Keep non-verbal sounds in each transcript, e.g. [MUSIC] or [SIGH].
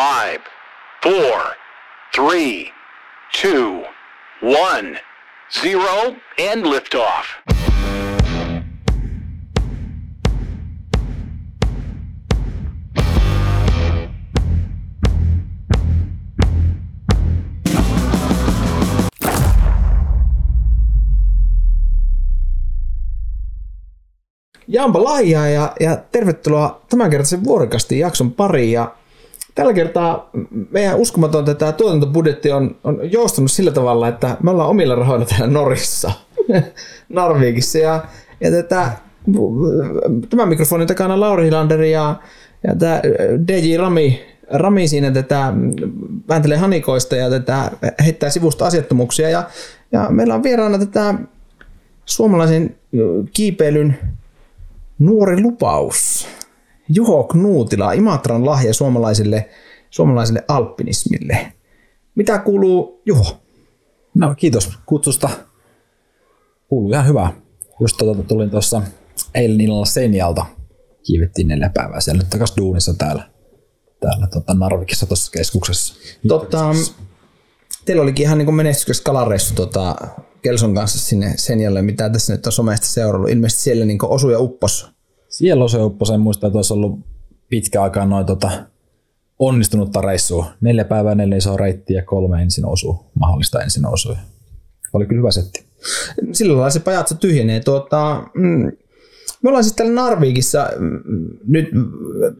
Five, four, three, two, one, zero, and liftoff. Jampa Laijaa ja, ja tervetuloa tämänkertaisen vuorokastin jakson pariin. Ja tällä kertaa meidän uskomaton tämä tuotantobudjetti on, on joustunut sillä tavalla, että me ollaan omilla rahoilla täällä Norissa, [LAUGHS] Narvikissa. Ja, ja tätä, tämän mikrofonin takana Lauri Hilander ja, ja tämä DJ Rami, Rami siinä tätä vääntelee hanikoista ja tätä heittää sivusta asiattomuuksia. Ja, ja meillä on vieraana tätä suomalaisen kiipeilyn Nuori lupaus. Juho Knuutila, Imatran lahja suomalaiselle, suomalaiselle alpinismille. Mitä kuuluu Juho? No kiitos kutsusta. Kuuluu ihan hyvää. Just tuota, tulin tuossa eilen illalla Senjalta. Kiivettiin neljä päivää siellä nyt takas duunissa täällä, täällä tota Narvikissa tuossa keskuksessa. Totta, teillä olikin ihan niin menestyksekäs kalareissu tota, Kelson kanssa sinne Senjalle, mitä tässä nyt on somesta seurannut. Ilmeisesti siellä niin osui ja uppos. Siellä osui ja uppos, en muista, että olisi ollut pitkä aikaa noin tota, onnistunutta reissua. Neljä päivää, neljä isoa reittiä ja kolme ensin osuu, mahdollista ensin osuu. Oli kyllä hyvä setti. Sillä lailla se pajatso tyhjenee. Tuota, mm, me ollaan siis täällä Narvikissa. Nyt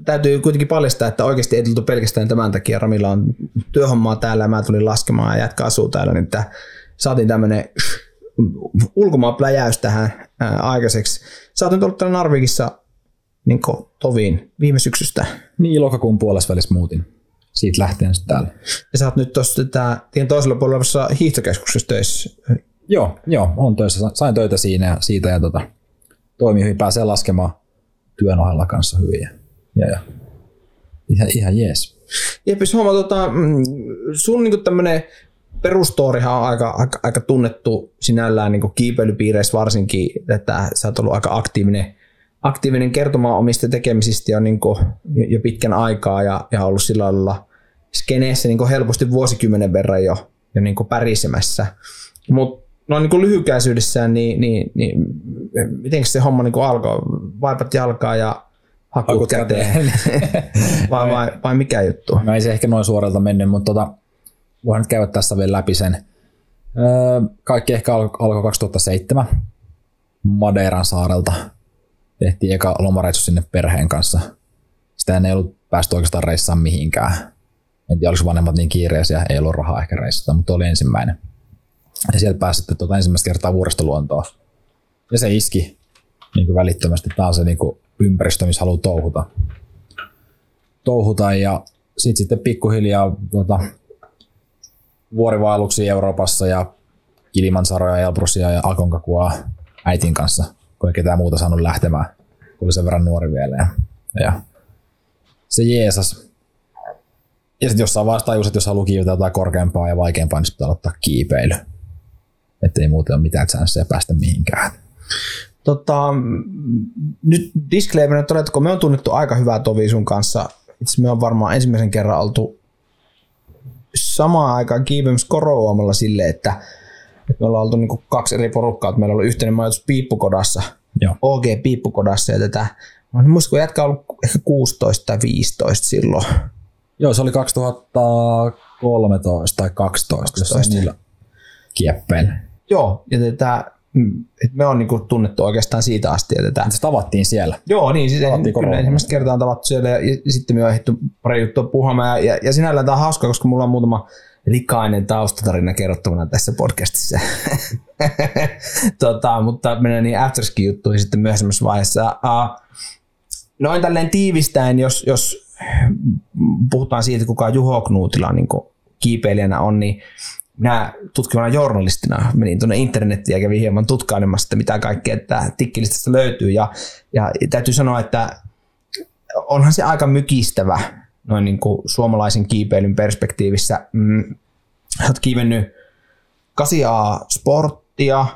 täytyy kuitenkin paljastaa, että oikeasti ei tultu pelkästään tämän takia. Ramilla on työhommaa täällä ja mä tulin laskemaan ja jatkaa asuu täällä. Niin että saatiin tämmöinen ulkomaan pläjäys tähän aikaiseksi. Sä oot nyt ollut täällä Narvikissa niin toviin viime syksystä. Niin, lokakuun puolessa välissä muutin. Siitä lähtien sitten täällä. Ja sä oot nyt tuossa tien toisella puolella olevassa hiihtokeskuksessa töissä. Joo, joo, on töissä. Sain töitä siinä ja siitä ja tota, toimii hyvin. Pääsee laskemaan työn ohella kanssa hyvin. Ja, ja, ja. Ihan, ihan jees. Jeppis, huomaa, tota, mm, sun niin tämmöinen perustorihan on aika, aika, aika tunnettu sinällään niin kiipeilypiireissä varsinkin, että sä oot ollut aika aktiivinen, aktiivinen kertomaan omista tekemisistä jo, niin jo pitkän aikaa ja, ja ollut sillä lailla skeneessä niin helposti vuosikymmenen verran jo, jo niin pärisemässä. Mutta noin niin lyhykäisyydessään, niin, niin, niin miten se homma niin alkoi? Vaipat jalkaa ja hakut, hakut käteen. [LAUGHS] vai, vai, vai, mikä juttu? No ei se ehkä noin suoralta mennyt, mutta tota, voin nyt käydä tässä vielä läpi sen. Öö, kaikki ehkä alkoi 2007 Madeiran saarelta. Tehtiin eka lomareissu sinne perheen kanssa. Sitä ei ollut päästy oikeastaan reissaan mihinkään. En tiedä, oliko vanhemmat niin kiireisiä, ei ollut rahaa ehkä reissata, mutta oli ensimmäinen. Ja sieltä pääsitte tuota ensimmäistä kertaa vuoristoluontoa. Ja se iski niin kuin välittömästi. Tämä on se niin kuin ympäristö, missä haluaa touhuta. touhuta ja sitten sitten pikkuhiljaa tuota, vuorivaelluksia Euroopassa ja Kilimansaroja, Elbrusia ja Aconcagua äitin kanssa, kun ei ketään muuta saanut lähtemään, oli sen verran nuori vielä. Ja, ja se jeesas. Ja sitten jossain vaiheessa tajus, että jos haluaa kiivetä jotain korkeampaa ja vaikeampaa, niin pitää ottaa kiipeily. Että ei muuten ole mitään chanceja päästä mihinkään. Tota, nyt disclaimer että kun me on tunnettu aika hyvää tovi sun kanssa. Itse me on varmaan ensimmäisen kerran oltu samaan aikaan kiipeämässä koroamalla sille, että me ollaan oltu niin kaksi eri porukkaa, että meillä on ollut yhteinen majoitus Piippukodassa, Joo. OG Piippukodassa ja tätä, mä en muista, kun jätkä ollut ehkä 16 tai 15 silloin. Joo, se oli 2013 tai 12, 12. niillä kieppeillä. Joo, ja tätä, Mm, et me on niinku tunnettu oikeastaan siitä asti. Että Se tavattiin siellä. Joo, niin. Siis tavattiin kyllä ensimmäistä kertaa on tavattu siellä ja, ja sitten me on ehditty pari juttua puhumaan. Ja, ja, ja sinällään tämä on hauska, koska mulla on muutama likainen taustatarina kerrottavana tässä podcastissa. [LAUGHS] tota, mutta mennään niin afterski juttuihin sitten myöhemmässä vaiheessa. Uh, noin tälleen tiivistäen, jos, jos puhutaan siitä, kuka Juho Knuutila niin kiipeilijänä on, niin minä tutkivana journalistina menin tuonne internettiin ja kävin hieman tutkailemassa, että mitä kaikkea että tikkilistasta löytyy. Ja, ja täytyy sanoa, että onhan se aika mykistävä noin niin kuin suomalaisen kiipeilyn perspektiivissä. Mm, olet kiivennyt 8A sporttia,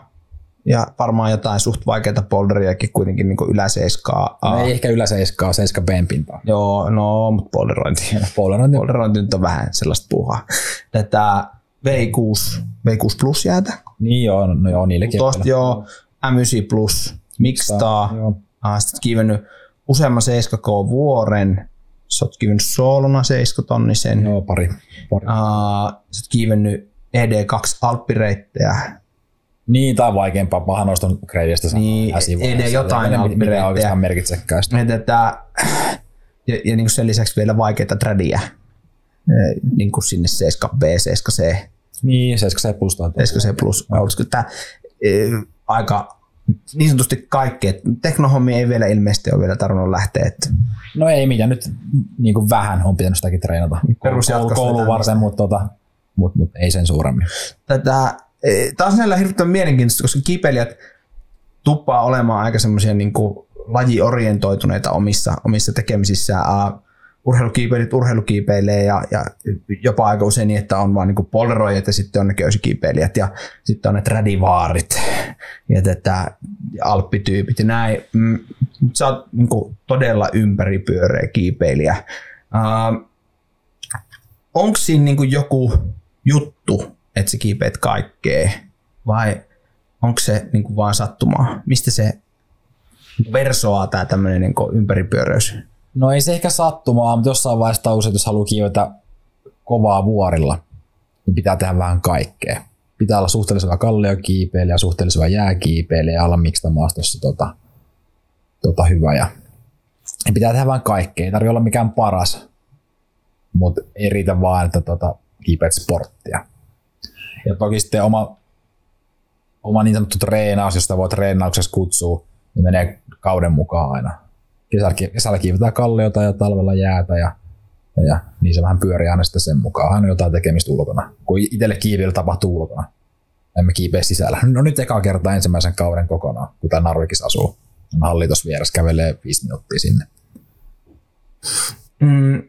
ja varmaan jotain suht vaikeita polderiakin kuitenkin niin yläseiskaa. No ei ehkä yläseiskaa, seiska b pintaa. Joo, no, mutta polderointi. Polderointi. [LAUGHS] polderointi nyt on vähän sellaista puuhaa. Tätä V6, V6 Plus jäätä. Niin joo, no joo, niillekin. Tuosta joo, M9 Plus. Joo. Ah, sitten kivennyt useamman 7K vuoren. Sä oot kivennyt soolona 7 tonnisen. Joo, pari. pari. Uh, sä oot kivennyt ED2 alppireittejä. Niin, tai vaikeampaa pahan noston kreidistä sanoa. Niin, ED jotain Mitä alppireittejä. oikeastaan merkitsekään sitä. Ja, tätä, ja, ja niin kuin sen lisäksi vielä vaikeita tradia. Eh, Niin kuin sinne 7B, 7C, Niin, 7 plus tai 7C plus. Olisiko tämä aika niin sanotusti kaikki. Et Teknohommi ei vielä ilmeisesti ole vielä tarvinnut lähteä. Että No ei mitään, nyt niin kuin vähän on pitänyt sitäkin treenata. perusjatkosta Koulu, koulu varten, mutta tota, mut, mut ei sen suuremmin. tätä, eh, taas näillä hirvittävän mielenkiintoista, koska kipeilijät tuppaa olemaan aika semmoisia niin lajiorientoituneita omissa, omissa tekemisissään. Uh, urheilukiipeilijät urheilukiipeilee ja, ja jopa aika usein niin, että on vaan niin polderoijat ja sitten on ne köysikiipeilijät ja sitten on ne tradivaarit ja tätä alppityypit ja näin. Mm, sä oot niin todella ympäripyöreä kiipeilijä. Uh, onko siinä niin joku juttu, että sä kiipeät kaikkea vai onko se niin kuin vaan sattumaa? Mistä se versoaa tämä tämmöinen niin ympäripyöreys? No ei se ehkä sattumaa, mutta jossain vaiheessa tajusin, että jos haluaa kiivetä kovaa vuorilla, niin pitää tehdä vähän kaikkea. Pitää olla suhteellisen hyvä kalliokiipeilijä, suhteellisen hyvä jääkiipeilijä ja olla miksi maastossa tota, tota hyvä. Ja, ja pitää tehdä vähän kaikkea. Ei tarvitse olla mikään paras, mutta ei riitä vaan, että tota, kiipeät sporttia. Ja toki sitten oma, oma niin sanottu treenaus, josta voi treenauksessa kutsua, niin menee kauden mukaan aina. Kesällä, kiivetään kalliota ja talvella jäätä ja, ja, ja niin se vähän pyörii aina sitten sen mukaan. Aina jotain tekemistä ulkona, kun itselle kiiviillä tapahtuu ulkona. Emme kiipeä sisällä. No nyt eka kertaa ensimmäisen kauden kokonaan, kun tämä Narvikis asuu. On halli tuossa vieressä, kävelee viisi minuuttia sinne. Mm,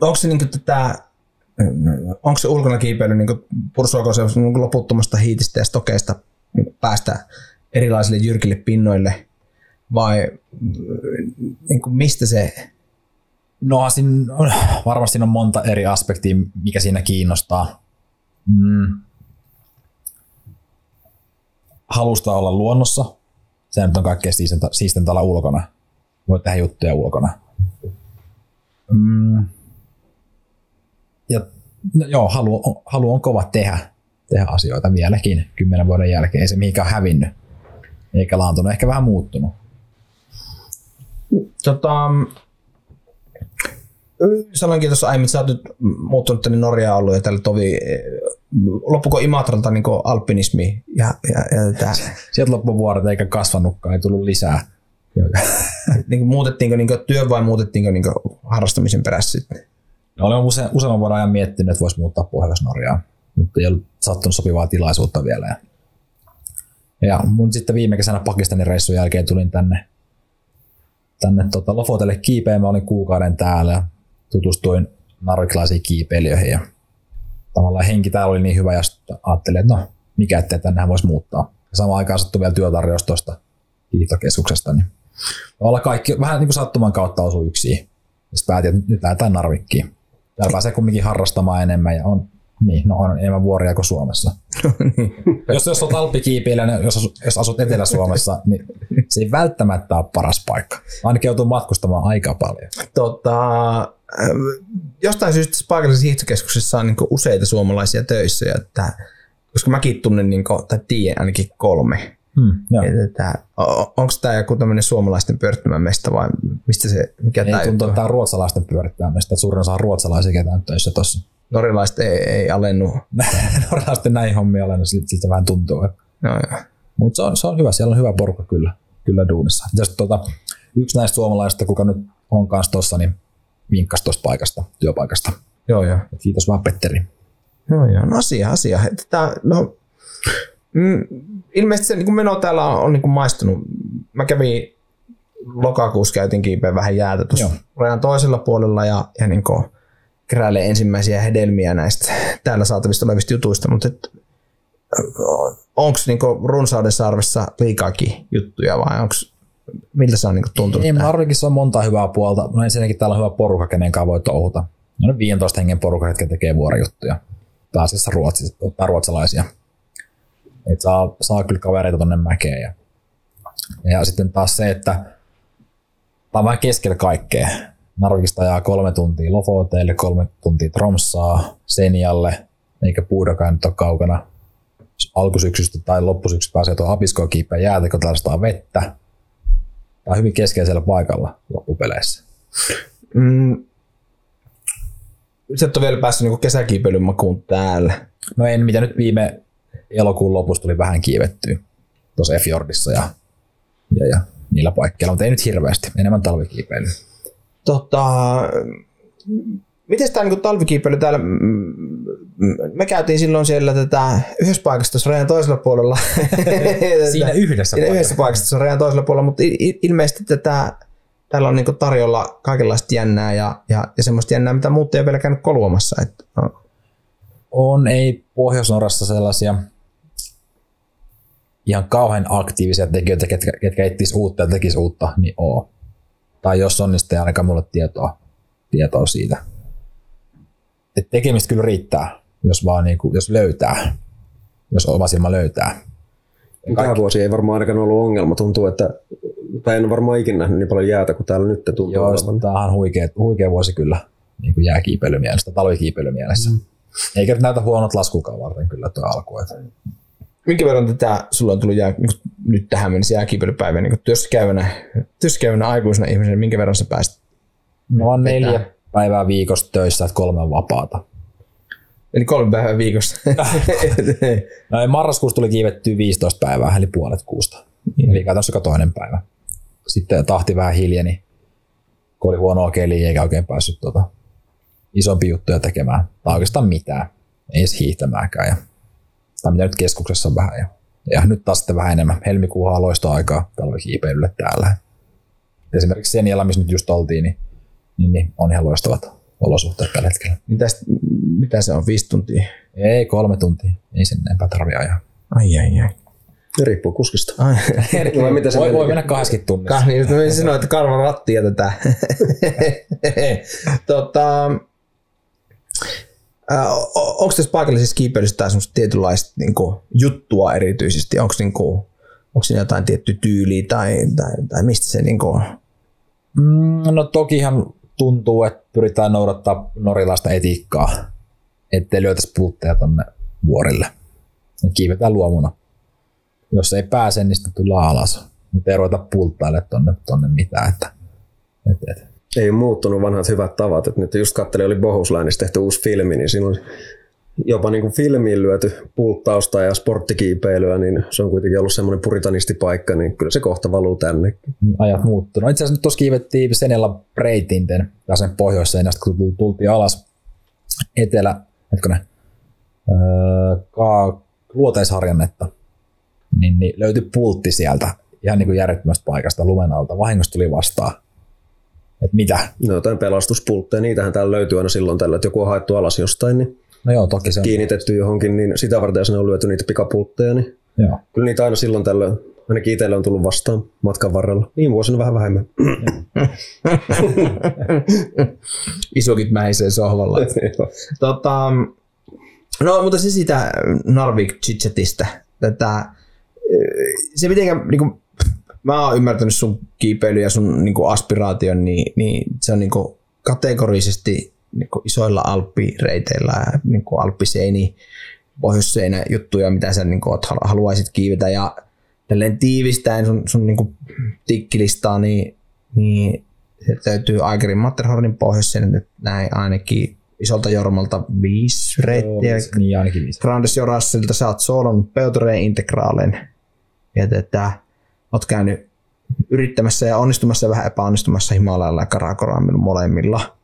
onko se niin tätä, onko se ulkona kiipeily, niin pursuako se niin loputtomasta hiitistä ja stokeista niin päästä erilaisille jyrkille pinnoille vai niin kuin mistä se No siinä on, varmasti on monta eri aspektia, mikä siinä kiinnostaa. Mm. Halusta olla luonnossa. Se nyt on kaikkein siistintä, siistintä olla ulkona. Voit tehdä juttuja ulkona. Mm. Ja no joo, halu, halu on kova tehdä, tehdä asioita vieläkin kymmenen vuoden jälkeen. Ei se mihinkään hävinnyt, eikä laantunut, ehkä vähän muuttunut. Tota, sanoinkin tuossa aiemmin, että sä oot nyt muuttunut tänne Norjaan ollut ja tällä tovi. Loppuko Imatralta niin alpinismi ja, ja, ja tää, [LAUGHS] Sieltä loppuvuodet eikä kasvanutkaan, ei tullut lisää. [LAUGHS] niin kuin muutettiinko niin kuin työ vai muutettiinko niin kuin harrastamisen perässä sitten? No, olen use, useamman vuoden ajan miettinyt, että voisi muuttaa Pohjois-Norjaan, mutta ei ollut sattunut sopivaa tilaisuutta vielä. Ja, ja mun sitten viime kesänä Pakistanin reissun jälkeen tulin tänne, tänne tota Lofotelle kiipeen. Mä olin kuukauden täällä ja tutustuin narviklaisiin kiipeilijöihin. Ja tavallaan henki täällä oli niin hyvä ja ajattelin, että no mikä ettei tännehän voisi muuttaa. Ja samaan aikaan sattui vielä työtarjous tuosta hiihtokeskuksesta. Niin olla kaikki vähän niin kuin sattuman kautta osui yksin. Sitten päätin, että nyt lähdetään Narvikkiin. Täällä pääsee kumminkin harrastamaan enemmän ja on, niin, no on enemmän vuoria kuin Suomessa. [LAUGHS] jos, jos olet alppikiipeilijä, jos, asut- jos asut Etelä-Suomessa, [LAUGHS] niin se ei välttämättä ole paras paikka. Ainakin joutuu matkustamaan aika paljon. Tota, äh, jostain syystä paikallisessa hiihtokeskuksessa on niin useita suomalaisia töissä, että, koska mäkin tunnen, niin kuin, tai tiedän ainakin kolme. Hmm, joo. Onko tämä joku tämmöinen suomalaisten pyörittämä mesta vai mistä se, mikä Ei tämä tuntuu, että tämä on ruotsalaisten pyörittämistä. Suurin osa on ruotsalaisia, ketä on töissä tuossa. Norjalaiset ei, ei alennu. [LAUGHS] Norjalaisten näihin hommiin olen, siltä, vähän tuntuu. No. Mutta se on, se on hyvä, siellä on hyvä porukka kyllä, kyllä duunissa. Sit, tota, yksi näistä suomalaisista, kuka nyt on kanssa tuossa, niin vinkkasi tuosta paikasta, työpaikasta. joo, joo. Et kiitos vaan Petteri. Joo, joo. No asia, asia. Että Tää, no, mm, ilmeisesti se niin meno täällä on, on niin maistunut. Mä kävin lokakuussa käytin kiipeä vähän jäätä tuossa rajan toisella puolella ja, ja niin kuin keräilee ensimmäisiä hedelmiä näistä täällä saatavista olevista jutuista, mutta et, onko niinku runsauden sarvessa liikaakin juttuja vai onko miltä se on niinku tuntunut? Tää? Narvikissa on monta hyvää puolta. No ensinnäkin täällä on hyvä porukka, kenen kanssa voi touhuta. No ne 15 hengen porukka, jotka tekee vuorijuttuja. Pääasiassa ruotsi, ruotsalaisia. Et saa, saa kyllä kavereita tonne mäkeen. Ja, ja sitten taas se, että tämä on vähän keskellä kaikkea. Narvikista ajaa kolme tuntia Lofoteille, kolme tuntia Tromsaa, Senjalle, eikä Puudokaan nyt ole kaukana. Alkusyksystä tai loppusyksystä pääsee tuon Apiskoon kiipeä jäätä, kun vettä. Tämä on hyvin keskeisellä paikalla loppupeleissä. Mm, sä et ole vielä päässyt niinku kesäkiipeilyn makuun täällä. No en, mitä nyt viime elokuun lopussa tuli vähän kiivettyä tuossa Efjordissa ja, ja, ja niillä paikkeilla, mutta ei nyt hirveästi, enemmän talvikiipeilyä. Tota, miten tämä niinku talvikiipeily täällä, me käytiin silloin siellä tätä yhdessä paikassa tuossa rajan toisella puolella. [LAUGHS] Siinä yhdessä paikassa. yhdessä paikassa tuossa rajan toisella puolella, mutta il- il- ilmeisesti tätä, täällä on niinku tarjolla kaikenlaista jännää ja, ja, ja semmoista jännää, mitä muut ei ole vielä käynyt koluamassa. Et, no, On, ei Pohjois-Norjassa sellaisia ihan kauhean aktiivisia tekijöitä, ketkä, ketkä etsisi uutta ja tekisi uutta, niin oo. Tai jos on, niin sitten ainakaan mulle tietoa, tietoa siitä. Et tekemistä kyllä riittää, jos vaan niinku, jos löytää, jos oma silmä löytää. Tämä vuosi ei varmaan ainakaan ollut ongelma. Tuntuu, että tai en varmaan ikinä nähnyt niin paljon jäätä kuin täällä nyt tuntuu Joo, olevan. tämä on huikea, huikea vuosi kyllä niin kuin jääkiipeilymielessä, talvikiipeilymielessä. Mm. Eikä nyt näytä huonot laskukaan varten kyllä tuo alku. Että minkä verran tätä sulla on tullut jää, niin nyt tähän mennessä jääkiipeilypäivänä niin työssä käyvänä, työssä käyvänä aikuisena ihmisenä, minkä verran sä pääsit? no on neljä Vetää. päivää viikossa töissä, että kolme on vapaata. Eli kolme päivää viikossa. [LAUGHS] No, marraskuussa tuli kiivettyä 15 päivää, eli puolet kuusta. Niin. Eli käytännössä joka toinen päivä. Sitten tahti vähän hiljeni, kun oli huonoa keliä eikä oikein päässyt tuota, isompia juttuja tekemään. Tai oikeastaan mitään. Ei edes hiihtämäänkään. Ja, tai mitä nyt keskuksessa on vähän. Ja, ja nyt taas sitten vähän enemmän. Helmikuuhan on loistoaikaa talvikiipeilylle täällä. Esimerkiksi Senjalla, missä nyt just oltiin, niin, niin, niin on ihan loistavat olosuhteet tällä hetkellä. mitä, mitä se on, viisi tuntia? Ei kolme tuntia. Ei sen enempää tarvitse ajaa. Ai ai ai. Riippuu kuskista. ai. Vai miten se Voi, meni? voi mennä 80 tunnissa. Kah, niin, mä sanoa, että karva rattia tätä. [LAUGHS] tota, onko tässä paikallisessa kiipeilyssä tää semmoista tietynlaista niinku, juttua erityisesti? Onko niinku, onko siinä jotain tietty tyyliä tai, tai, tai mistä se niinku, Mm, no tokihan tuntuu, että pyritään noudattaa norilaista etiikkaa, ettei lyötäisi pultteja tonne vuorille. Et kiivetään luomuna. Jos ei pääse, niin sitten tullaan alas. Mutta ei ruveta pulttaille tonne, tonne mitään. Että, et, et. Ei ole muuttunut vanhat hyvät tavat. Et nyt just katselin, oli Bohuslainissa tehty uusi filmi, niin siinä oli jopa niin kuin filmiin lyöty pulttausta ja sporttikiipeilyä, niin se on kuitenkin ollut semmoinen puritanistipaikka, niin kyllä se kohta valuu tännekin. Niin ajat muuttuu. No itse asiassa nyt tuossa kiivettiin Senellä Breitinten, ja sen pohjois kun tultiin alas etelä, hetkinen, öö, ka- luoteisharjannetta, niin, niin löytyi pultti sieltä ihan niin kuin järjettömästä paikasta lumen alta. Vahingossa tuli vastaan. Et mitä? No jotain pelastuspultteja, niitähän täällä löytyy aina silloin tällä, että joku on haettu alas jostain, niin No joo, toki se on. kiinnitetty johonkin, niin sitä varten jos ne on lyöty niitä pikapultteja, niin Joo. kyllä niitä aina silloin tällöin, ainakin itselle on tullut vastaan matkan varrella. Viime vuosina vähän vähemmän. [LAUGHS] isokit mähisee sohvalla? [LAUGHS] Tota, no, mutta se sitä Narvik Chitchetistä. Tätä, se mitenkä, niin kuin, mä oon ymmärtänyt sun kiipeily ja sun niin kuin aspiraation, niin, niin se on niin kuin kategorisesti niin kuin isoilla alppireiteillä, niin kuin alppiseini, pohjoisseinä juttuja, mitä sä niin kuin, oot, haluaisit kiivetä. Ja tälleen tiivistäen sun, sun niin kuin tikkilistaa, niin, niin se löytyy Aikerin Matterhornin pohjoisseinä nyt näin ainakin isolta Jormalta viisi reittiä. Niin ainakin viisi. Grandes Jorassilta sä oot soolon Peutoreen integraalen. Ja tätä, oot käynyt yrittämässä ja onnistumassa ja vähän epäonnistumassa Himalajalla ja Karakoramilla molemmilla.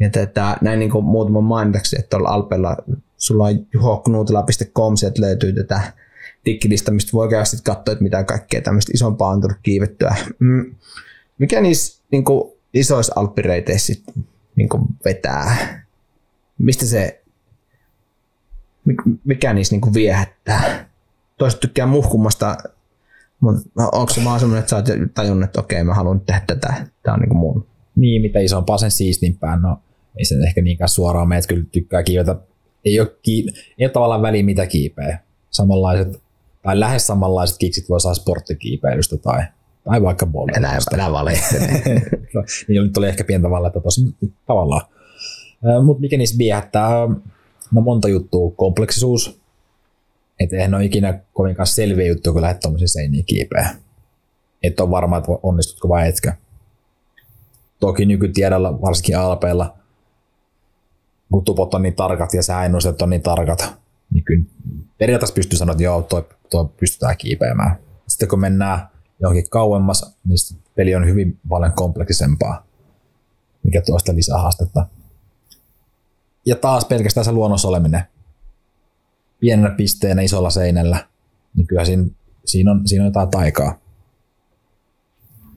Ja tätä, näin niin kuin muutaman mainitaksi, että tuolla Alpeella sulla on juhoknuutila.com, sieltä löytyy tätä dikkilista, mistä voi käydä sitten katsoa, että mitä kaikkea tämmöistä isompaa on tullut kiivettyä. Mm. Mikä niissä niin kuin, isoissa alppireiteissä sit, niin kuin vetää? Mistä se, mik- mikä niissä niin kuin viehättää? toiset tykkää muhkumasta, mutta onko se vaan semmoinen, että sä oot tajunnut, että okei, mä haluan tehdä tätä, tämä on niin kuin mun. Niin, mitä isompaa sen siistimpään, no ei sen ehkä niinkään suoraan mene, että kyllä tykkää kiivetä. Ei ole, kiip- ei ole tavallaan väliä mitä kiipeä. Samanlaiset, tai lähes samanlaiset kiksit voi saada sporttikiipeilystä tai, tai vaikka Enää, bollerosta. enää valehtele. [LAUGHS] niin nyt oli ehkä pientä valletta tosi tavallaan. Mutta mikä niissä viehättää? No monta juttua. Kompleksisuus. Että eihän ole ikinä kovinkaan selviä juttuja, kun lähdet tuommoisiin seiniin kiipeä. Et ole varma, että onnistutko vai etkö. Toki nykytiedolla, varsinkin alpeilla, kun tupot on niin tarkat ja sääennusteet on niin tarkat, niin kyllä periaatteessa pystyy sanoa, että joo, toi, toi pystytään kiipeämään. Sitten kun mennään johonkin kauemmas, niin peli on hyvin paljon kompleksisempaa, mikä tuo sitä lisää haastetta. Ja taas pelkästään se luonnossa oleminen. Pienenä pisteenä isolla seinällä, niin kyllä siinä, siinä, on, siinä on jotain taikaa.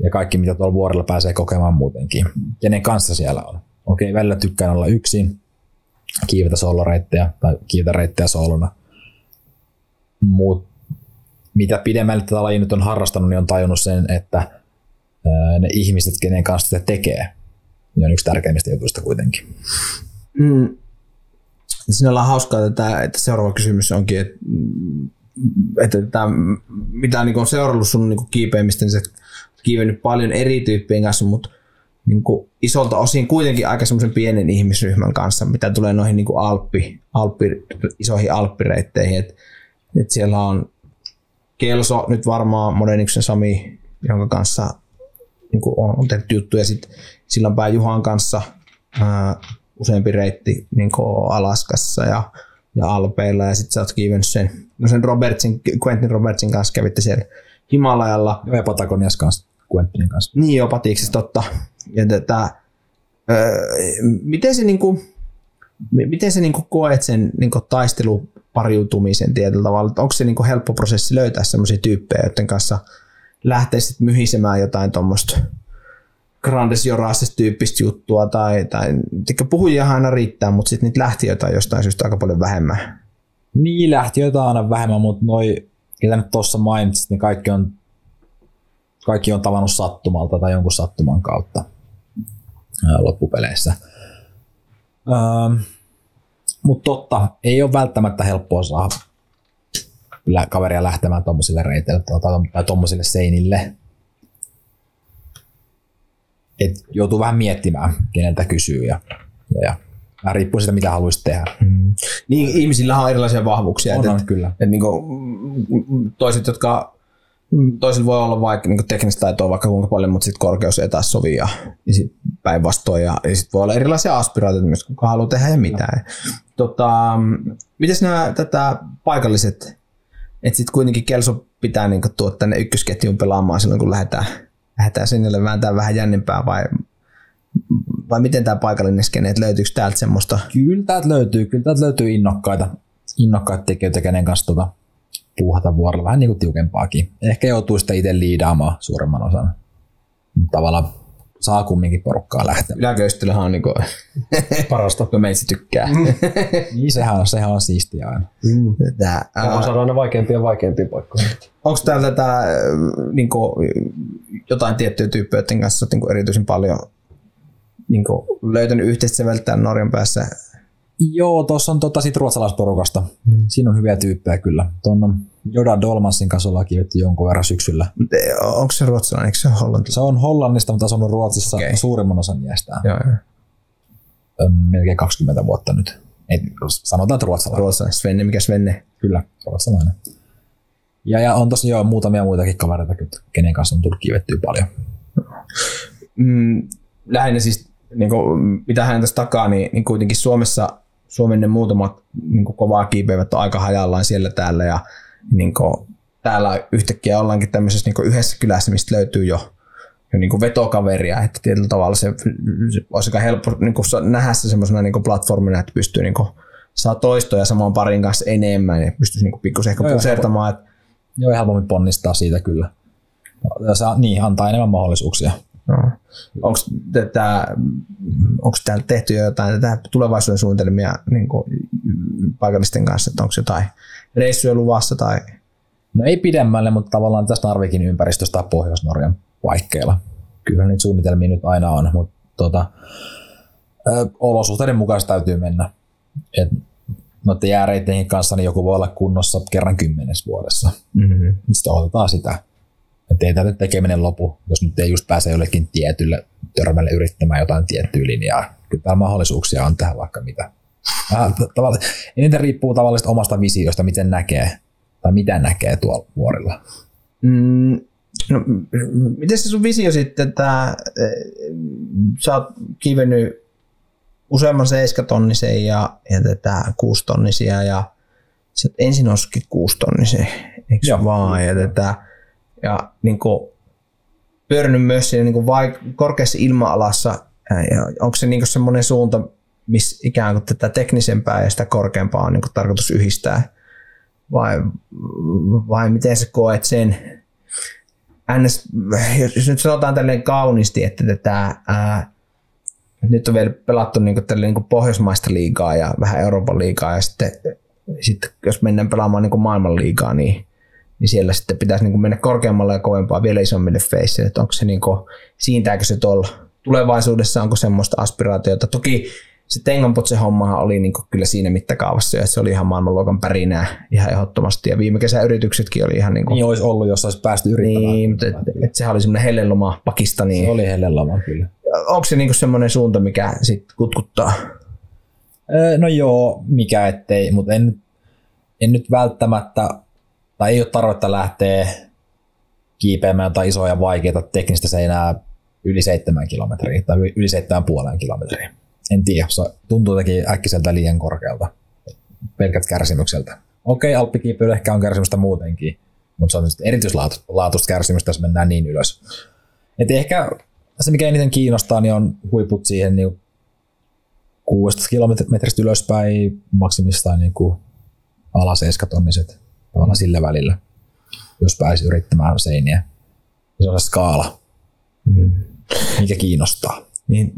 Ja kaikki, mitä tuolla vuorella pääsee kokemaan muutenkin. Kenen kanssa siellä on. Okei, välillä tykkään olla yksin, kiivetä soloreittejä tai kiivetä reittejä solona. Mutta mitä pidemmälle tätä lajia nyt on harrastanut, niin on tajunnut sen, että ne ihmiset, kenen kanssa sitä tekee, niin on yksi tärkeimmistä jutuista kuitenkin. Mm. Siinä ollaan hauskaa, että, että seuraava kysymys onkin, että, että tämä, mitä niin seurannut sun niin kiipeämistä, niin oot kiivennyt paljon eri tyyppien kanssa, mutta niin kuin isolta osin kuitenkin aika semmoisen pienen ihmisryhmän kanssa, mitä tulee noihin niin kuin alppi, alppi, isoihin alppireitteihin. Et, et siellä on Kelso, nyt varmaan Moderniksen Sami, jonka kanssa niin kuin on, on tehty juttuja. Sitten Sillanpää Juhan kanssa ää, useampi reitti niin Alaskassa ja, ja Alpeilla. Ja sitten sä oot kiivennyt sen, no sen Robertsin, Quentin Robertsin kanssa kävitte siellä Himalajalla. Ja Patagonias kanssa, Quentinin kanssa. Niin joo, patiksessa totta. Ja tätä, öö, miten se niinku, mi- miten se niinku koet sen niinku taistelupariutumisen tietyllä tavalla? Onko se niinku helppo prosessi löytää sellaisia tyyppejä, joiden kanssa lähteisit myhisemään jotain tuommoista Grandes Jorases tyyppistä juttua tai, tai puhujiahan aina riittää, mutta sitten niitä lähtiöitä on jostain syystä aika paljon vähemmän. Niin, lähtiöitä on aina vähemmän, mutta noi, ketä nyt tuossa mainitsit, niin kaikki on, kaikki on tavannut sattumalta tai jonkun sattuman kautta loppupeleissä. Ähm, mutta totta, ei ole välttämättä helppoa saada kaveria lähtemään tuommoisille reiteille tai tuommoisille seinille. Et joutuu vähän miettimään, keneltä kysyy ja, ja, ja vähän riippuu siitä, mitä haluaisit tehdä. Niin, ihmisillä on erilaisia vahvuuksia. On, että- on, kyllä. että niinku, mm, toiset, jotka toisilla voi olla vaikka niinku teknistä taitoa vaikka kuinka paljon, mutta sitten korkeus ei taas sovi ja, ja sit päinvastoin. Ja, ja sitten voi olla erilaisia aspiraatioita myös, kuka haluaa tehdä ja mitään. Tota, miten nämä tätä paikalliset, että sitten kuitenkin Kelso pitää niinku tuoda tänne ykkösketjun pelaamaan silloin, kun lähdetään, lähdetään sinne vääntää vähän jännempää vai, vai miten tämä paikallinen skene, että löytyykö täältä semmoista Kyllä täältä löytyy, kyllä täältä löytyy innokkaita, innokkaita tekijöitä, kenen kanssa tuota, puuhata vuorolla vähän niin kuin tiukempaakin. Ehkä joutuu sitä itse liidaamaan suuremman osan. Tavallaan saa kumminkin porukkaa lähteä. yläköystelyhän on niinku, Parasta. kun meistä tykkää. [LAUGHS] Niin sehän on, sehän on siistiä aina. Tää, Ja on ää, saada aina vaikeampia ja vaikeampia paikkoja. onko täällä tätä, niinku, jotain tiettyjä tyyppejä, joiden kanssa olet niinku erityisen paljon niinku, löytänyt yhteistä säveltä Norjan päässä? Joo, tuossa on tota sit ruotsalaisporukasta. Mm. Siinä on hyviä tyyppejä kyllä. Tuon on Joda Dolmansin kanssa ollaan kiivetty jonkun verran syksyllä. Onko se ruotsalainen, eikö se ole hollantilainen? Se on Hollannista, mutta asunut Ruotsissa Okei. okay. suurimman osan iästään. Joo, joo. Melkein 20 vuotta nyt. Et, sanotaan, että ruotsalainen. Ruotsalainen. Svenne, mikä Svenne? Kyllä, ruotsalainen. Ja, ja on tossa joo muutamia muitakin kavereita, kenen kanssa on tullut kiivettyä paljon. mm, lähinnä siis, niin kuin, mitä hän tässä takaa, niin, niin kuitenkin Suomessa, Suomen ne muutamat niin kuin kovaa kiipeivät on aika hajallaan siellä täällä ja niin kuin, täällä yhtäkkiä ollaankin tämmöisessä niin kuin yhdessä kylässä, mistä löytyy jo, jo niin kuin vetokaveria, että tietyllä tavalla se, se olisi aika helppo niin kuin, nähdä se semmoisena niin kuin platformina, että pystyy niin kuin, saa toistoja saman parin kanssa enemmän ja pystyisi niin pikkusen ehkä Joo, pusertamaan, Joo, helpommin ponnistaa siitä kyllä. Ja se, niin, antaa enemmän mahdollisuuksia. No. Onko täällä tehty jo jotain tätä tulevaisuuden suunnitelmia niin kuin, paikallisten kanssa, että onko jotain reissuja luvassa tai No ei pidemmälle, mutta tavallaan tässä Narvikin ympäristöstä tai Pohjois-Norjan paikkeilla. Kyllä niitä suunnitelmia nyt aina on, mutta tota, ö, olosuhteiden mukaan täytyy mennä. Et noiden jääreitteihin kanssa niin joku voi olla kunnossa kerran kymmenes vuodessa. Mm-hmm. Sitten odotetaan sitä. Että ei tämä tekeminen lopu, jos nyt ei just pääse jollekin tietylle törmälle yrittämään jotain tiettyä linjaa. Kyllä täällä mahdollisuuksia on tähän vaikka mitä. Tavalla- Eniten riippuu tavallista omasta visiosta, miten näkee tai mitä näkee tuolla vuorilla. Mm, no, miten se sun visio sitten, että sä oot kivennyt useamman 7-tonnisen ja, ja tätä 6-tonnisia ja sä ensin oskin 6-tonnisen, eikö Joo. vaan? Ja, tätä, ja niin kuin, pyörinyt myös siinä niin kuin vaik- korkeassa ilma-alassa ja onko se niin semmoinen suunta, missä ikään kuin tätä teknisempää ja sitä korkeampaa on niin kuin tarkoitus yhdistää? Vai, vai miten sä koet sen? NS, jos nyt sanotaan tälleen kauniisti, että tätä, ää, nyt on vielä pelattu niin tälle niin pohjoismaista liigaa ja vähän Euroopan liigaa ja sitten, sitten jos mennään pelaamaan niin maailman liigaa, niin, niin siellä sitten pitäisi niin mennä korkeammalle ja kovempaa vielä isommille feissille, että onko se niin kuin, siintääkö se tuolla tulevaisuudessa, onko semmoista aspiraatiota. Toki se Tenganpotse hommahan oli niin kyllä siinä mittakaavassa ja se oli ihan maailmanluokan pärinää ihan ehdottomasti ja viime kesän yrityksetkin oli ihan niin kuin, Niin olisi ollut, jos olisi päästy yrittämään. niin, mutta et, et sehän oli semmoinen helleloma Pakistaniin. Se oli hellelama kyllä. Onko se niinku semmoinen suunta, mikä sitten kutkuttaa? Öö, No joo, mikä ettei, mutta en, en nyt välttämättä, tai ei ole tarvetta lähteä kiipeämään jotain isoja vaikeita teknistä seinää yli seitsemän kilometriä tai yli seitsemän puolen kilometriä. En tiedä, se tuntuu jotenkin äkkiseltä liian korkealta, pelkät kärsimykseltä. Okei, alppikiipeily ehkä on kärsimystä muutenkin, mutta se on erityislaatuista kärsimystä, jos mennään niin ylös. Et ehkä se, mikä eniten kiinnostaa, niin on huiput siihen niin 16 kilometristä ylöspäin, maksimissaan niin kuin ala 7 tonniset tavallaan sillä välillä, jos pääsi yrittämään seiniä. Se on se skaala, mikä kiinnostaa. Niin,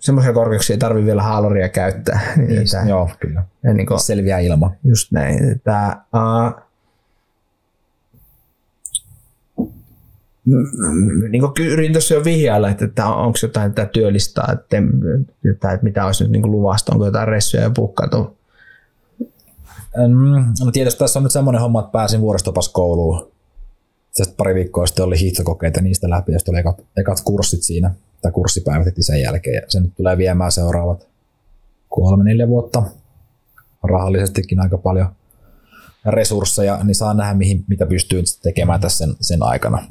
semmoisia korkeuksia ei tarvitse vielä haaloria käyttää. [LAUGHS] Niin, Niin, että, joo, kyllä. ja niin kuin, Selviää ilma. just näin. Tämä, uh, niin kuin yritin tuossa jo vihjailla, että, että onko jotain tätä työlistaa, että, että, mitä olisi nyt niin kuin luvasta, onko jotain ressuja ja puhkautua. No tietysti tässä on nyt semmoinen homma, että pääsin vuoristopas kouluun. Sitten pari viikkoa sitten oli hiihtokokeita niistä läpi ja sitten oli ekat, ekat kurssit siinä, tai kurssipäivät heti sen jälkeen. Ja se nyt tulee viemään seuraavat kolme, neljä vuotta. Rahallisestikin aika paljon resursseja, niin saa nähdä, mihin, mitä pystyy tekemään tässä sen, sen aikana.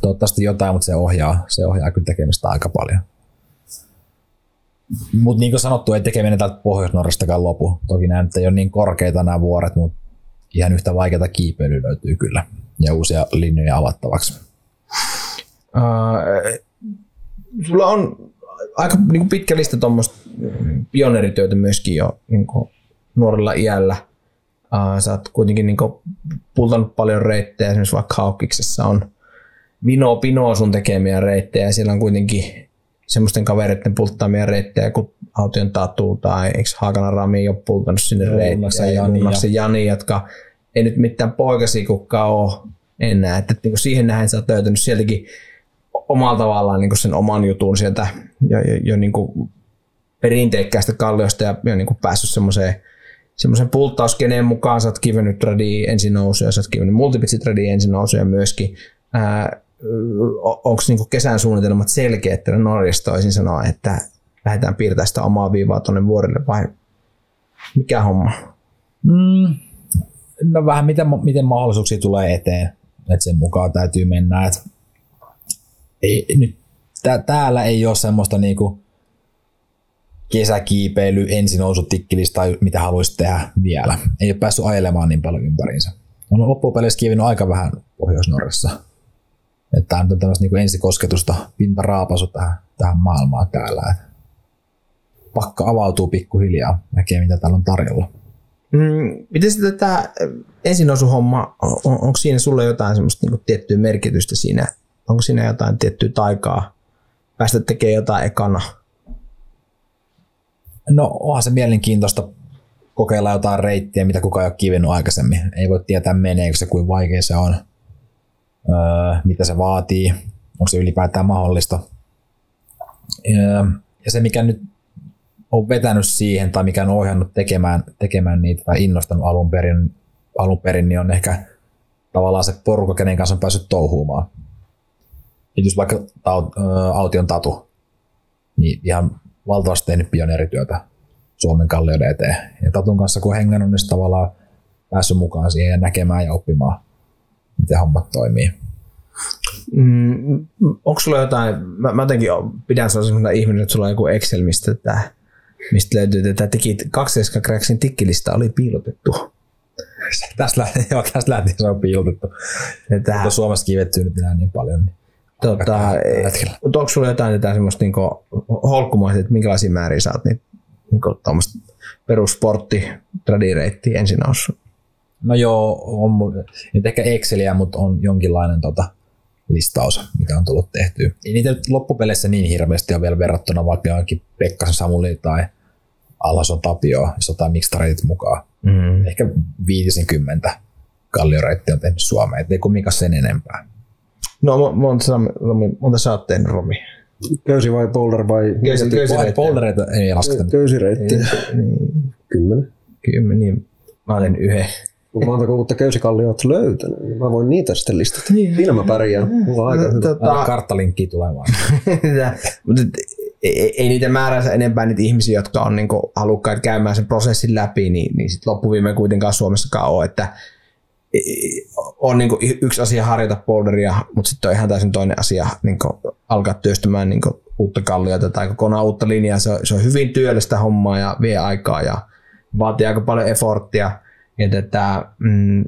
Toivottavasti jotain, mutta se ohjaa, se ohjaa kyllä tekemistä aika paljon. Mutta niin kuin sanottu, ei tekeminen täältä Pohjois-Norrastakaan lopu. Toki nämä nyt ei ole niin korkeita nämä vuoret, mutta ihan yhtä vaikeita kiipeilyä löytyy kyllä. Ja uusia linjoja avattavaksi. Uh, sulla on aika niin kuin pitkä lista tuommoista pioneerityötä myöskin jo niin kuin nuorella iällä. Uh, sä oot kuitenkin niin kuin pultanut paljon reittejä, esimerkiksi vaikka Haukiksessa on vino pino sun tekemiä reittejä, siellä on kuitenkin semmoisten kavereiden pulttaamia reittejä, kun Aution Tatu tai eikö Haakana Rami ole pultannut sinne reittejä, ja Jani ja- Jani, jotka ei nyt mitään poikasi kukaan ole enää, että niin kuin siihen nähden sä oot löytänyt sieltäkin omalla tavallaan niin kuin sen oman jutun sieltä jo, jo, jo niin kuin perinteikkäästä kalliosta ja jo niin kuin päässyt semmoiseen semmoisen pulttauskeneen mukaan. Sä oot kivennyt tradi ensin nousuja, sä oot kivennyt multipitsi tradi ensin nousuja myöskin. Ää, onko niinku kesän suunnitelmat selkeät teillä Norjassa toisin sanoa, että lähdetään piirtämään sitä omaa viivaa tuonne vuorille vai mikä homma? Mm, no vähän miten, miten mahdollisuuksia tulee eteen, että sen mukaan täytyy mennä. Et ei, nyt, tää, täällä ei ole semmoista niinku kesäkiipeily, ensinousu tikkilista tai mitä haluaisi tehdä vielä. Ei ole päässyt ajelemaan niin paljon ympäriinsä. On loppupeleissä kiivinnyt aika vähän Pohjois-Norjassa. Että tämä on tämmöistä niinku ensikosketusta, pintaraapasu tähän, tähän maailmaan täällä. Et pakka avautuu pikkuhiljaa, näkee mitä täällä on tarjolla. Mm, miten se tätä ensinousuhomma, on, onko siinä sulle jotain semmoista niinku tiettyä merkitystä siinä? Onko siinä jotain tiettyä taikaa päästä tekemään jotain ekana? No onhan se mielenkiintoista kokeilla jotain reittiä, mitä kukaan ei ole kivennyt aikaisemmin. Ei voi tietää meneekö se, kuin vaikea se on, öö, mitä se vaatii, onko se ylipäätään mahdollista. Öö, ja se, mikä nyt on vetänyt siihen tai mikä on ohjannut tekemään, tekemään niitä tai innostanut alun perin, alun perin niin on ehkä tavallaan se porukka, kenen kanssa on päässyt touhuumaan. Jos vaikka taut, Aution Tatu, niin ihan valtavasti tehnyt pioneerityötä Suomen kallioiden eteen. Ja Tatun kanssa kun on hengannut, niin tavallaan päässyt mukaan siihen ja näkemään ja oppimaan, miten hommat toimii. Mm, onko sulla jotain, mä, mä jotenkin pidän sellaisena ihminen, että sulla on joku Excel, mistä, tää, mistä löytyy tätä teki, kaksi tikkilista oli piilotettu. tästä lähtien, joo, tästä lähtien se on piilotettu. Tätä, Mutta Suomessa kivettyy nyt enää niin paljon. Niin tota, mutta onko sulla jotain tätä semmoista niinku holkkumaista, että minkälaisia määriä sä oot niin, niinku tuommoista perussportti tradireittiä ensin noussut? No joo, on mun, nyt ehkä Exceliä, mutta on jonkinlainen tota, listaus, mitä on tullut tehtyä. Ei niitä nyt loppupeleissä niin hirveästi on vielä verrattuna vaikka johonkin Pekkasen Samuli tai Allason Tapio, jos otetaan mikstareitit mukaan. Mm. Ehkä 50 kallioreittiä on tehnyt Suomeen, ettei kumminkaan sen enempää. No monta, monta sä oot tehnyt, Romi? Köysi vai boulder vai? Köysi, köysireittiä. Bouldereita ei lasketa. Köysireitti. Niin. Kymmenen. Kymmenen, niin. Mä olen yhden. Kun montako uutta köysikallio olet löytänyt, niin mä voin niitä sitten listata. Niin. Siinä mä pärjään. Mulla on aika no, hyvä. Tota... Karttalinkki tulemaan. ei, ei niitä määränsä enempää niitä ihmisiä, jotka on niin halukkaita käymään sen prosessin läpi, niin, niin sitten loppuviimeen kuitenkaan Suomessakaan ole, että on niin yksi asia harjoita polderia, mutta sitten on ihan täysin toinen asia niin alkaa työstämään niin uutta kalliota tai kokonaan uutta linjaa. Se on, se on hyvin työllistä hommaa ja vie aikaa ja vaatii aika paljon efforttia. Ja tätä, mm,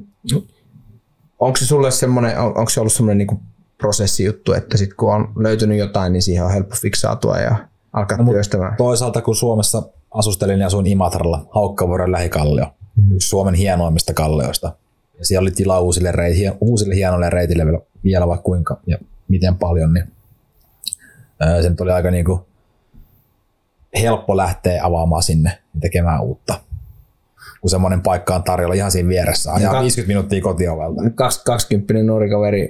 onko se sulle semmoinen, on, onko se ollut semmoinen niin prosessijuttu, että sitten kun on löytynyt jotain, niin siihen on helppo fiksaatua ja alkaa no, työstämään? Toisaalta kun Suomessa asustelin ja asuin Imatralla, Haukkavuoren lähikallio, mm-hmm. yksi Suomen hienoimmista kallioista. Ja siellä oli tilaa uusille, reit, uusille hienoille reitille vielä, vielä vaikka kuinka ja miten paljon, niin se nyt oli aika niin kuin helppo lähteä avaamaan sinne ja tekemään uutta kun semmoinen paikka on tarjolla ihan siinä vieressä. Ajaa Ka- 50 minuuttia kotiovelta. 20 nuori kaveri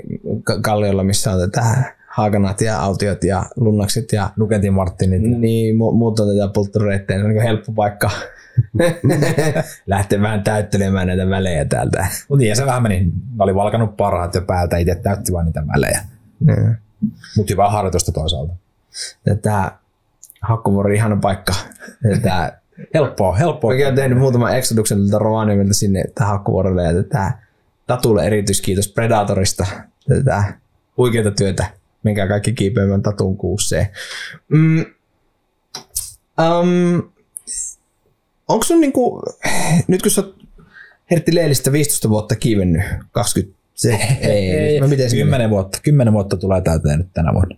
Kalliolla, missä on tätä Haaganat ja Autiot ja Lunnakset ja Nukentin Martinit. Niin, mu- muut on tätä polttoreitteja. Se on niin helppo paikka [LAUGHS] lähteä vähän täyttelemään näitä välejä täältä. Mutta niin, se vähän meni. Ne oli valkanut parhaat jo päältä, itse täytti vaan niitä välejä. Niin. Mutta hyvää harjoitusta toisaalta. Tätä Hakkuvuori ihana paikka. Tätä helppoa, helppoa. Mäkin olen tehnyt muutaman exoduksen tuolta Rovaniemeltä sinne Hakkuvuorelle ja tätä Tatulle erityiskiitos Predatorista. Tätä huikeita työtä. Menkää kaikki kiipeämään Tatun kuusseen. Mm, um, onko sun niinku, nyt kun sä oot Hertti Leelistä 15 vuotta kiivennyt, 20, [LAUGHS] se, ei, ei, no miten 10 vuotta, 10 vuotta tulee täyteen nyt tänä vuonna.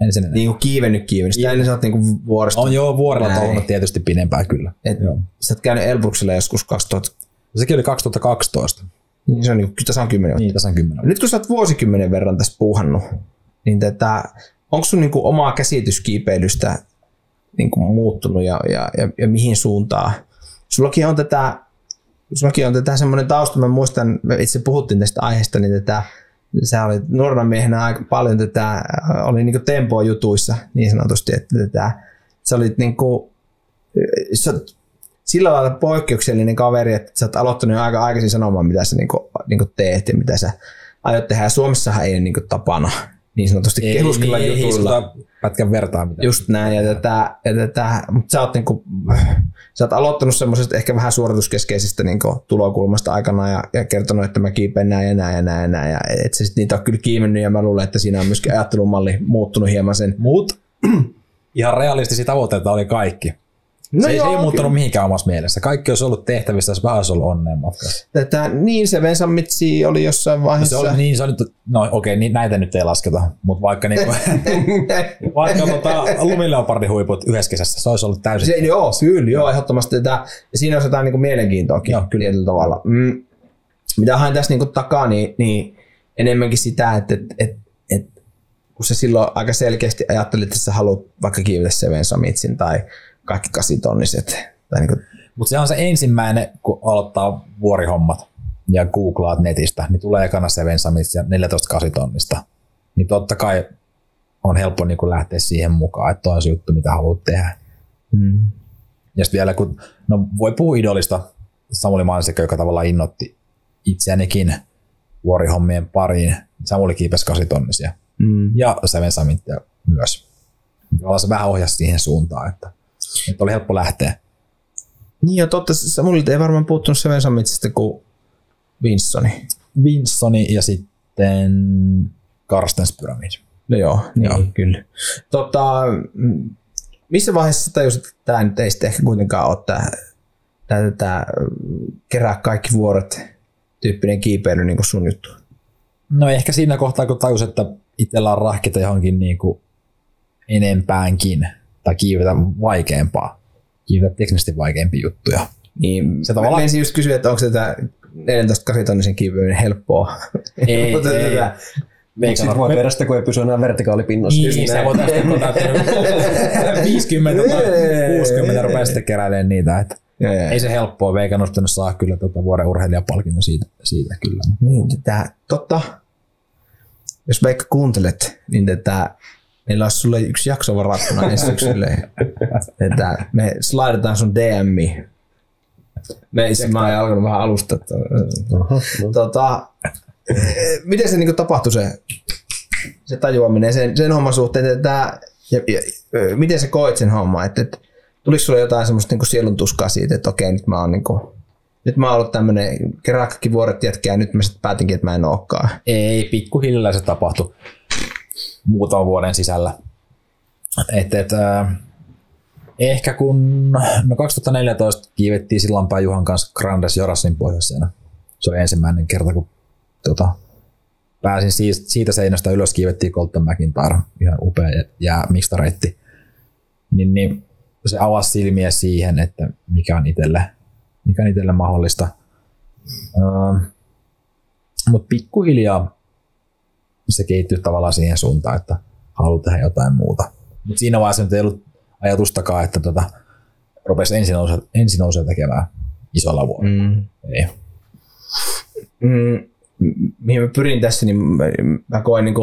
Ensin niin kuin kiivennyt kiivennyt. Sitä ennen sä oot niin vuorista. On joo, vuorella touhunut tietysti pidempään kyllä. Et, joo. Sä oot käynyt Elbruksella joskus 2000. Sekin oli 2012. Niin se on, niin, tässä on kymmenen Niin, tässä on kymmenen Nyt kun sä oot vuosikymmenen verran tässä puuhannut, niin tätä, onko sun niin kuin omaa käsitys kiipeilystä niin kuin muuttunut ja, ja, ja, ja, mihin suuntaan? Sullakin on tätä, sullakin on tätä semmoinen tausta, mä muistan, me itse puhuttiin tästä aiheesta, niin tätä sä olit nuorena miehenä aika paljon tätä, oli niinku tempoa jutuissa niin sanotusti, että tätä, sä olit niinku, sä, sillä lailla poikkeuksellinen kaveri, että sä oot aloittanut jo aika aikaisin sanomaan, mitä sä niinku, niinku teet ja mitä sä aiot tehdä. Ja Suomessahan ei niinku tapana niin sanotusti ei, kehuskella niin, jutuilla. Pätkän vertaa mitä. Just näin, ja tätä, ja tätä mutta sä oot, niinku, sä oot aloittanut semmoisesta ehkä vähän suorituskeskeisestä niinku, tulokulmasta aikana ja, ja kertonut, että mä kiipeen näin ja näin ja näin ja näin, ja et se sit niitä on kyllä kiimennyt, ja mä luulen, että siinä on myöskin ajattelumalli muuttunut hieman sen. Mut [CLEARS THROAT] ihan realistisia tavoitteita oli kaikki. No se, joo, se ei muuttunut kyllä. mihinkään omassa mielessä. Kaikki olisi ollut tehtävissä, jos vähän olisi ollut onneen matkassa. Tätä, niin se Vensamitsi oli jossain vaiheessa. No se oli, niin, se oli, no okei, niin näitä nyt ei lasketa, mutta vaikka, niin, [LAUGHS] vaikka tota, lumileopardin huiput yhdessä kesässä, se olisi ollut täysin. Se, joo, kyllä, joo, ehdottomasti. Tätä, siinä olisi jotain niin mielenkiintoakin joo, kyllä. tietyllä tavalla. Mm, mitä hain tässä niin takaa, niin, niin enemmänkin sitä, että, että, että, kun se silloin aika selkeästi ajattelit, että sä haluat vaikka kiivetä se Vensamitsin tai kaikki kasitonniset. Tai niin kuin Mutta se on se ensimmäinen, kun aloittaa vuorihommat ja googlaat netistä, niin tulee ekana Seven Summits ja 14 kasitonnista. Niin totta kai on helppo niin kuin lähteä siihen mukaan, että on se juttu, mitä haluat tehdä. Mm. Ja sitten vielä, kun no voi puhua idolista, Samuli Mansikö, joka tavallaan innotti itseänikin vuorihommien pariin. Samuli kiipesi kasitonnisia. Mm. Ja Seven Summittia myös. Tavallaan se vähän ohjasi siihen suuntaan, että, että oli helppo lähteä. Niin ja totta, Samulilta ei varmaan puuttunut Seven Summitsista kuin Winsoni. Winsoni ja sitten Karstens Pyramid. No joo, niin Joo. kyllä. Tota, missä vaiheessa tajusit, että tämä nyt ei sitten ehkä kuitenkaan ole tämä, tämä, tämä kerää kaikki vuoret tyyppinen kiipeily niin kuin sun juttu? No ehkä siinä kohtaa, kun tajus, että itsellä on rahkeita johonkin niin kuin enempäänkin, tai kiivetä vaikeampaa, kiivetä teknisesti vaikeampia juttuja. Niin, Se tavallaan-. Mä just kysyä, että onko tätä 14 kasitonnisen kiipeilyn helppoa. Ei, [LAUGHS] Mutta ei. tätä- Sitten voi tehdä sitä, kun ei pysy enää vertikaalipinnossa. Niin, se voi tästä kun täytyy 50 tai 60 rupeaa sitten keräilemään niitä. Että Joo, joo. ei se helppoa, Veikka nostanut saa kyllä tuota vuoden urheilijapalkinnon siitä, siitä kyllä. Niin, tätä, totta. Jos vaikka kuuntelet, niin tätä, meillä olisi sulle yksi jakso varattuna ensi syksylle. Tätä, me slaidetaan sun DM. Me, mä oon alkanut vähän alusta. että-. Tota, miten se niinku tapahtui se, se tajuaminen sen, sen homman suhteen, että tää, ja, ja, miten sä koit sen homman, että, että tuliko sulle jotain semmoista niinku sielun tuskaa siitä, että okei, nyt mä oon niinku, nyt mä oon ollut tämmönen, kerää kaikki vuoret jätkää, ja nyt mä sitten päätinkin, että mä en ookaan. Ei, pikkuhiljaa se tapahtui muutaman vuoden sisällä. Et, et, äh, ehkä kun no 2014 kiivettiin silloinpäin Juhan kanssa Grandes Jorasin pohjoisena. Se oli ensimmäinen kerta, kun tota, pääsin siitä, seinästä ylös, kiivettiin Colton McIntyre, ihan upea ja mixtareitti. Niin, niin se avasi silmiä siihen, että mikä on itselle, mikä on itselle mahdollista. Öö, mutta pikkuhiljaa se kehittyy tavallaan siihen suuntaan, että haluaa tehdä jotain muuta. Mutta siinä vaiheessa nyt ei ollut ajatustakaan, että tota, rupesi ensin nousee, ensin nousee tekemään isolla vuodella. Mm. Ei. Mm, mihin mä pyrin tässä, niin mä, mä koen niin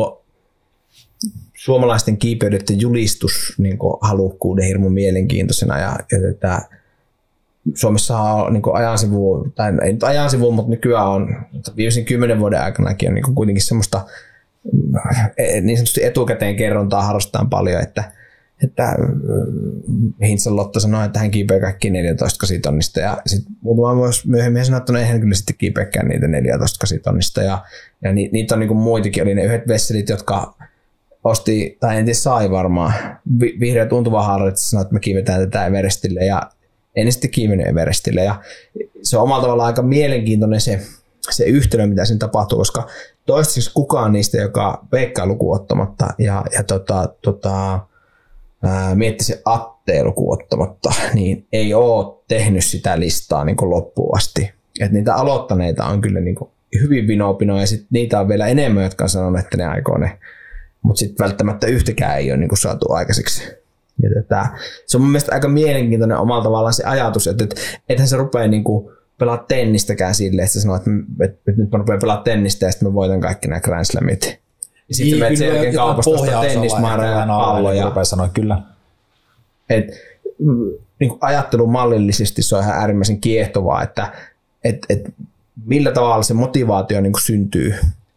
suomalaisten kiipeydeiden julistus niin halukkuuden hirmu mielenkiintoisena ja, ja tätä, Suomessa on niin ajansivu, tai ei nyt ajansivu, mutta nykyään on viimeisen kymmenen vuoden aikanakin on niin kuitenkin semmoista niin sanotusti etukäteen kerrontaa harrastetaan paljon, että että Hintsan Lotta sanoi, että hän kiipeää kaikki 14 kasitonnista ja sitten muutama vuosi myöhemmin sanoi, että no ei hän kyllä sitten kiipeäkään niitä 14 kasitonnista ja, ja ni, niitä on niin kuin muitakin, oli ne yhdet vesselit, jotka osti, tai en tiedä sai varmaan, vi, vihreä tuntuva että sanoi, että me kiivetään tätä Everestille. Ja en sitten kiivennyt Everestille. Ja se on omalla tavallaan aika mielenkiintoinen se, se yhtälö, mitä siinä tapahtuu, koska toistaiseksi kukaan niistä, joka veikkaa lukuun ottamatta ja, ja tota, tota, ää, mietti se Atteen lukuun ottamatta, [LAUGHS] niin ei ole tehnyt sitä listaa niin kuin loppuun asti. Et niitä aloittaneita on kyllä niin kuin hyvin vinoopinoja ja sit niitä on vielä enemmän, jotka on sanonut, että ne aikoo ne. Mutta sitten välttämättä yhtäkään ei ole niin kuin saatu aikaiseksi. Ja tätä, se on mun mielestä aika mielenkiintoinen omalla tavallaan se ajatus, että et, ethän se rupea niin kuin pelaa tennistäkään silleen, että sä sanoo, että, että, että nyt mä rupean pelaa tennistä ja sitten mä voitan kaikki nämä Grand Slamit. Ja Niin, sitten menet sen jälkeen kaupasta ostaa tennismaaraa ja palloja. Rupeaa sanoa kyllä. Et, niin kuin ajattelumallillisesti se on ihan äärimmäisen kiehtovaa, että et, et, millä tavalla se motivaatio niin kuin syntyy.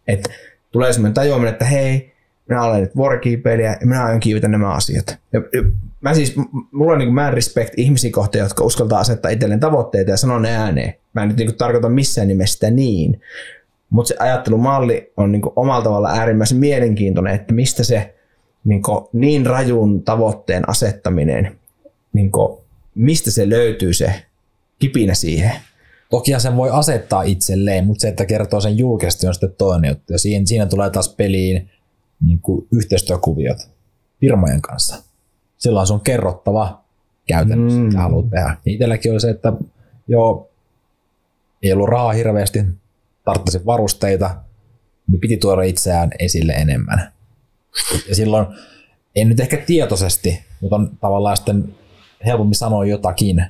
Et tulee sellainen tajuaminen, että hei, minä olen nyt vuorokiipeilijä ja minä aion kiivetä nämä asiat. Ja, ja mä siis, mulla on niin mad respect ihmisiä kohtaan, jotka uskaltaa asettaa itselleen tavoitteita ja sanoa ne ääneen. Mä en nyt niin tarkoita missään nimessä sitä niin. Mutta se ajattelumalli on niin omalla tavalla äärimmäisen mielenkiintoinen, että mistä se niin, kuin, niin rajun tavoitteen asettaminen, niin kuin, mistä se löytyy se kipinä siihen. Tokihan sen voi asettaa itselleen, mutta se, että kertoo sen julkisesti on sitten toinen juttu. Ja siinä, siinä tulee taas peliin niin kuin yhteistyökuviot firmojen kanssa. Silloin sun on kerrottava käytännössä, Mm. mitä haluat tehdä. Ja Itselläkin oli se, että joo, ei ollut rahaa hirveästi, tarvitsisin varusteita, niin piti tuoda itseään esille enemmän. Ja silloin, en nyt ehkä tietoisesti, mutta on tavallaan sitten helpompi sanoa jotakin,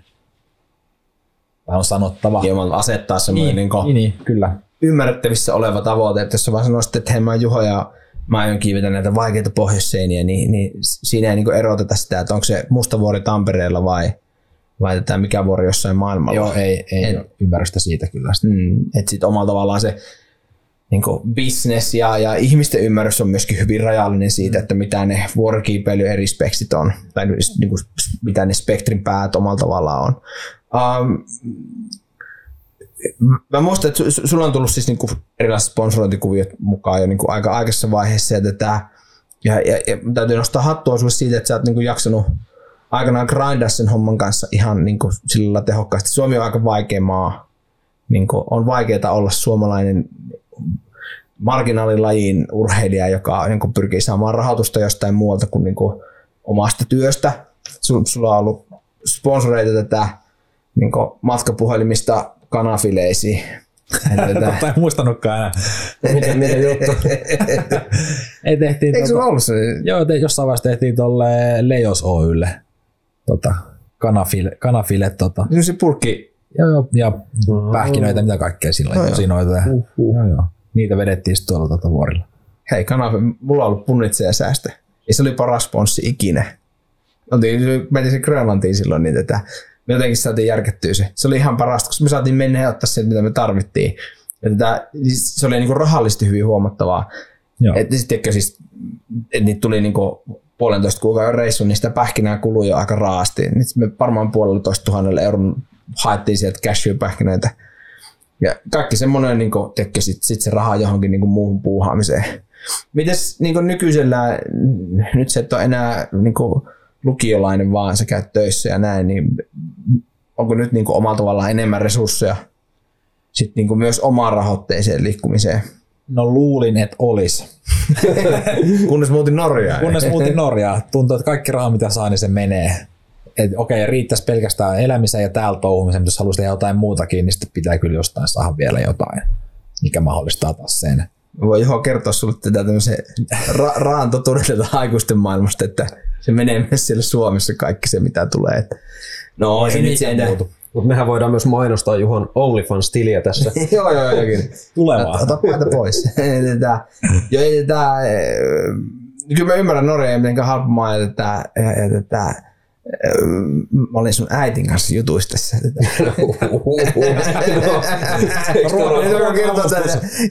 tai on sanottava. hieman asettaa semmoinen niin, niin, niin, kyllä. ymmärrettävissä oleva tavoite, että jos sä vaan sanoisit, että hei mä oon Juho ja mä aion kiivetä näitä vaikeita pohjoisseiniä, niin, niin siinä ei niin eroteta sitä, että onko se mustavuori Tampereella vai, vai tätä mikä vuori jossain maailmalla. Joo, ei, ei Et- ymmärrystä siitä kyllä. Mm, että sitten omalla tavallaan se niin business ja, ja ihmisten ymmärrys on myöskin hyvin rajallinen siitä, että mitä ne vuorokiipeily eri speksit on, tai niin kuin, mitä ne spektrin päät omalla tavallaan on. Um, mä muistan, että su- su- sulla on tullut siis niin kuin erilaiset sponsorointikuviot mukaan jo niin kuin aika aikaisessa vaiheessa, ja, tätä, ja, ja, ja täytyy nostaa hattua sulle siitä, että sä oot niin kuin jaksanut aikanaan grindaa sen homman kanssa ihan niin kuin sillä tehokkaasti. Suomi on aika vaikea maa. Niin kuin on vaikeaa olla suomalainen marginaalilajin urheilija, joka niin kuin pyrkii saamaan rahoitusta jostain muualta kuin, niin kuin omasta työstä. Sul- Sulla on ollut sponsoreita tätä niin kuin matkapuhelimista kanafileisiin. [LAUGHS] Tätä- en muistanutkaan enää. Miten, miten juttu? [LAUGHS] Ei tehtiin Eikö tota, ollut se? joo, te, jossain vaiheessa tehtiin tolle Leos Oylle tota, kanafile, kanafile tota, Se purkki. joo, joo, ja pähkinöitä, mitä kaikkea sillä joo. tosinoita. Ja, joo, joo. Niitä vedettiin sitten tuolla tota vuorilla. Hei, kanafi, mulla on ollut punnitse ja säästö. Ja se oli paras sponssi ikinä. Oltiin, mentiin se Grönlantiin silloin, niin tätä, me jotenkin saatiin järkettyä se. Se oli ihan parasta, koska me saatiin mennä ja ottaa sen, mitä me tarvittiin. Ja tätä, siis se oli niinku rahallisesti hyvin huomattavaa. Joo. Että sitten siis, että niitä tuli niinku puolentoista kuukauden reissu, niin sitä pähkinää kului jo aika raasti. Nyt me varmaan puolellatoista tuhannella euron haettiin sieltä cashew-pähkinöitä. Ja kaikki semmoinen niin tekee sit, sit se raha johonkin niin muuhun puuhaamiseen. Mites niin nykyisellä, nyt se et ole enää niin lukiolainen vaan, sä käyt töissä ja näin, niin onko nyt niin omalla tavallaan enemmän resursseja sit niin myös omaan rahoitteiseen liikkumiseen? No luulin, että olisi. [LAUGHS] Kunnes muutin Norjaan. Kunnes muutin Norjaa, tuntuu, että kaikki raha mitä saa, niin se menee. Et okei, riittäisi pelkästään elämiseen ja täällä touhumiseen, mutta jos haluaisi tehdä jotain muutakin, niin sitten pitää kyllä jostain saada vielä jotain, mikä mahdollistaa taas sen. Voi Juho kertoa sulle tätä tämmöisen ra- raan totuuden tätä aikuisten maailmasta, että se menee [LAUGHS] myös siellä Suomessa kaikki se, mitä tulee. Että no, ei, se nyt muutu. Mutta mehän voidaan myös mainostaa Juhon OnlyFans-tiliä tässä. [LAUGHS] joo, joo, jokin. Tulevaa. Ota paita pois. tätä, jo, tätä, eh, kyllä mä ymmärrän Norjaa, miten halpa maa ja tätä, ja, ja mä olin sun äitin kanssa jutuissa tässä.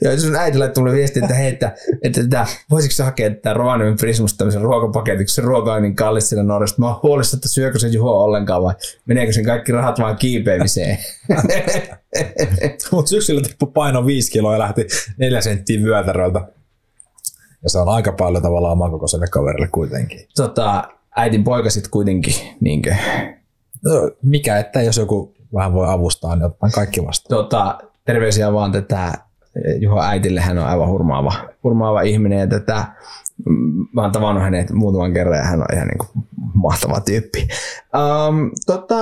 Joo, sun äiti laittoi mulle viesti, että hei, että, että, että voisiko sä hakea tätä Rovaniemen Prismusta tämmöisen ruokapaketin, kun se ruoka on niin kallis siellä Norjassa. Mä oon huolissa, että syökö se Juho ollenkaan vai meneekö sen kaikki rahat vaan kiipeämiseen. [LAUGHS] Mutta syksyllä tippui paino 5 kiloa ja lähti 4 senttiä vyötäröltä. Ja se on aika paljon tavallaan oman kokoiselle kaverille kuitenkin. tota, äitin poika sit kuitenkin, niinkö, No, mikä, että jos joku vähän voi avustaa, niin otetaan kaikki vastaan. tota, terveisiä vaan tätä Juho äitille, hän on aivan hurmaava, hurmaava ihminen ja tätä, mm, mä oon tavannut hänet muutaman kerran ja hän on ihan niin kuin mahtava tyyppi. Um, tota,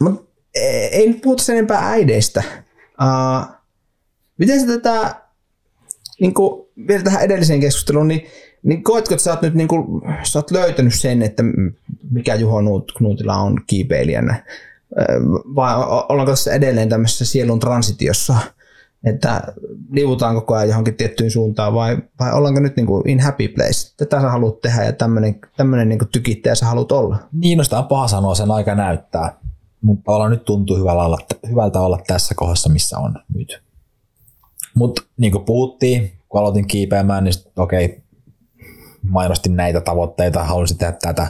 mut, eh, ei nyt puhuta sen enempää äideistä. Uh, miten sä tätä, niin kuin, vielä tähän edelliseen keskusteluun, niin, niin koetko, että sä oot nyt niin kuin, sä oot löytänyt sen, että mikä Juho Knuutila on kiipeilijänä? Vai ollaanko tässä edelleen tämmöisessä sielun transitiossa, että liuutaan koko ajan johonkin tiettyyn suuntaan vai, vai ollaanko nyt niin kuin in happy place? Tätä sä haluat tehdä ja tämmöinen, tämmöinen niin tykittäjä sä haluat olla. Niin, no sitä on paha sanoa, sen aika näyttää. Mutta tavallaan nyt tuntuu hyvältä olla, hyvältä olla tässä kohdassa, missä on nyt. Mutta niin kuin puhuttiin, kun aloitin kiipeämään, niin okei, mainostin näitä tavoitteita, halusin tehdä tätä,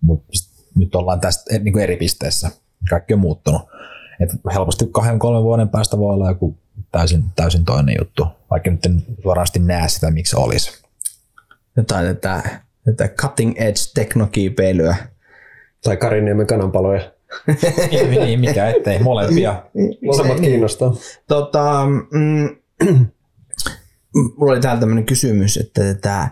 mutta nyt ollaan tästä eh, niin kuin eri pisteessä. Kaikki on muuttunut. Et helposti kahden, kolmen vuoden päästä voi olla joku täysin, täysin toinen juttu, vaikka nyt en suorasti näe sitä, miksi se olisi. Jotain tätä, tätä cutting edge teknokiipeilyä. Tai Kariniemen kananpaloja. niin, mikä ettei, molempia. Molemmat kiinnostaa. Tota, mm, [CLEARS THROAT] mulla oli täällä tämmöinen kysymys, että, tätä,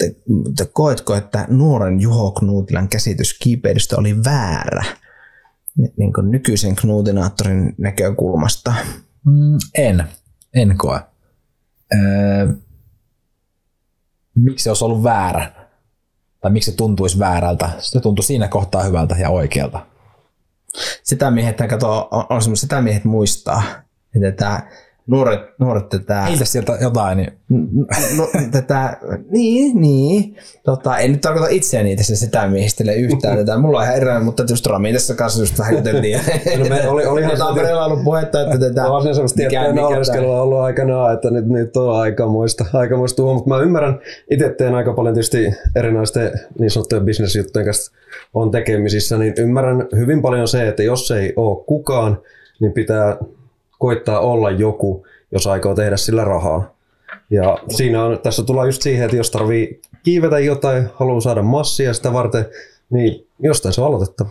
että, että koetko, että nuoren Juho Knuutilan käsitys kiipeilystä oli väärä niin kuin nykyisen Knutinaattorin näkökulmasta? Mm, en. En koe. Öö, miksi se olisi ollut väärä? Tai miksi se tuntuisi väärältä? Se tuntui siinä kohtaa hyvältä ja oikealta. sitä miehet, kato, on, on sitä miehet muistaa, että tämä nuoret, nuoret tätä... Heitä sieltä jotain, niin No, tätä, niin, niin. Tota, en nyt tarkoita itseäni tässä sitä miehistele yhtään. Tätä. Mulla on ihan erilainen, mutta just Rami tässä kanssa just vähän juteltiin. [LAUGHS] No me oli, oli ihan Tampereella ollut puhetta, että tätä... On se semmoista tiettyä naureskelua ollut aikanaan, että nyt, nyt on aikamoista, aikamoista tuohon, mutta mä ymmärrän, itse teen aika paljon tietysti erinäisten niin sanottujen bisnesjuttujen kanssa on tekemisissä, niin ymmärrän hyvin paljon se, että jos ei ole kukaan, niin pitää koittaa olla joku, jos aikoo tehdä sillä rahaa. Ja siinä on, tässä tullaan just siihen, että jos tarvii kiivetä jotain, haluaa saada massia sitä varten, niin jostain se on aloitettava.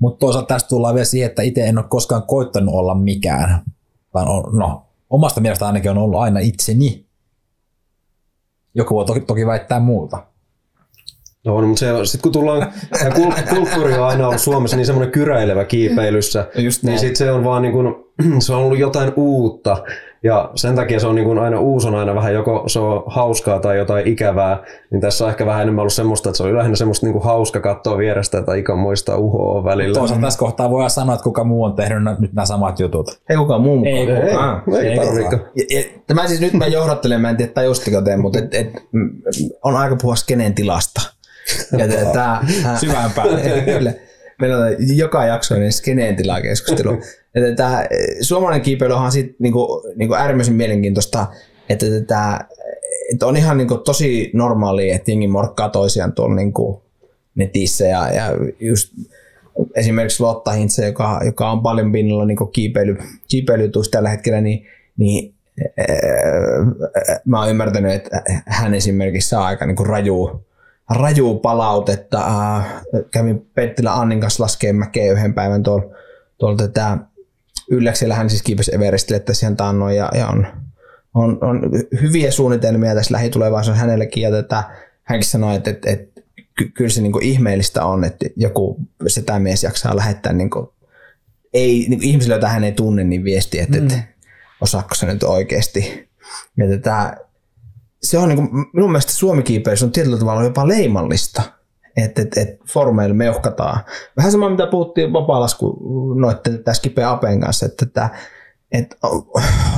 Mutta toisaalta tästä tullaan vielä siihen, että itse en ole koskaan koittanut olla mikään. Tai on, no, omasta mielestä ainakin on ollut aina itseni. Joku voi toki, toki väittää muuta. No on, mutta se, sit kun tullaan, kulttuuri on aina ollut Suomessa niin semmoinen kyräilevä kiipeilyssä, Just niin näin. sit se on vaan niin kuin, [CLEARS THROAT] se on ollut jotain uutta. Ja sen takia se on niin kuin aina uusi on aina vähän joko se on hauskaa tai jotain ikävää, niin tässä on ehkä vähän enemmän ollut semmoista, että se oli lähinnä semmoista niin kuin hauska katsoa vierestä tai ikämoista uhoa välillä. Toisaalta tässä kohtaa voi sanoa, että kuka muu on tehnyt nyt nämä samat jutut. Ei kukaan muu mukaan. Ei Ei, Ah. ei, ei ja, tämä siis nyt mä johdattelen, mä en tiedä tajustiko te, mutta et, et, on aika puhua skeneen tilasta. Tää, Syvään päälle. [LAUGHS] Kyllä. Meillä on joka jaksoinen skeneen tilaa keskustelu. [LAUGHS] Että tämä suomalainen kiipeily onhan sit niinku, niinku äärimmäisen mielenkiintoista, että, tätä, että on ihan niinku tosi normaalia, että jengi morkkaa toisiaan tuolla niinku netissä ja, ja just esimerkiksi Lotta Hintze, joka, joka on paljon pinnalla niin kiipeily, kiipeilytuissa tällä hetkellä, niin, niin ää, mä oon ymmärtänyt, että hän esimerkiksi saa aika niin raju, raju palautetta. Ää, kävin Penttilä Annin kanssa laskeen mäkeä yhden päivän tuolla, tuolla tätä Ylläksellä hän siis kiipesi Everestille tässä ihan taannoin ja, ja on, on, on, hyviä suunnitelmia tässä lähitulevaisuudessa hänellekin ja tätä, hänkin sanoi, että, että, että ky- kyllä se niin ihmeellistä on, että joku setämies jaksaa lähettää niin kuin, ei, niin ihmisille, joita hän ei tunne, niin viesti, että, mm. että osaako se nyt oikeasti. Ja tätä, se on niin kuin, minun mielestä suomi on tietyllä tavalla jopa leimallista, että et, et formeilla meuhkataan. Vähän sama, mitä puhuttiin vapaalasku noitten tässä kipeä Apen kanssa, että, että et, on,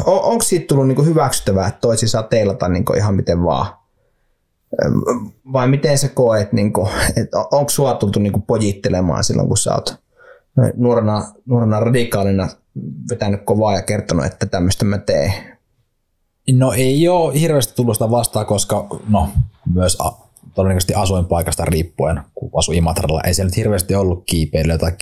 onko siitä tullut niinku hyväksyttävää, että toisi saa teilata niinku ihan miten vaan? Vai miten sä koet, niinku, että onko sua tultu niinku pojittelemaan silloin, kun sä oot nuorena, nuorena radikaalina vetänyt kovaa ja kertonut, että tämmöistä mä teen? No ei ole hirveästi tullut sitä vastaan, koska no, myös a, todennäköisesti asuinpaikasta riippuen, kun asui Imatralla, ei siellä nyt hirveästi ollut kiipeilyä tai,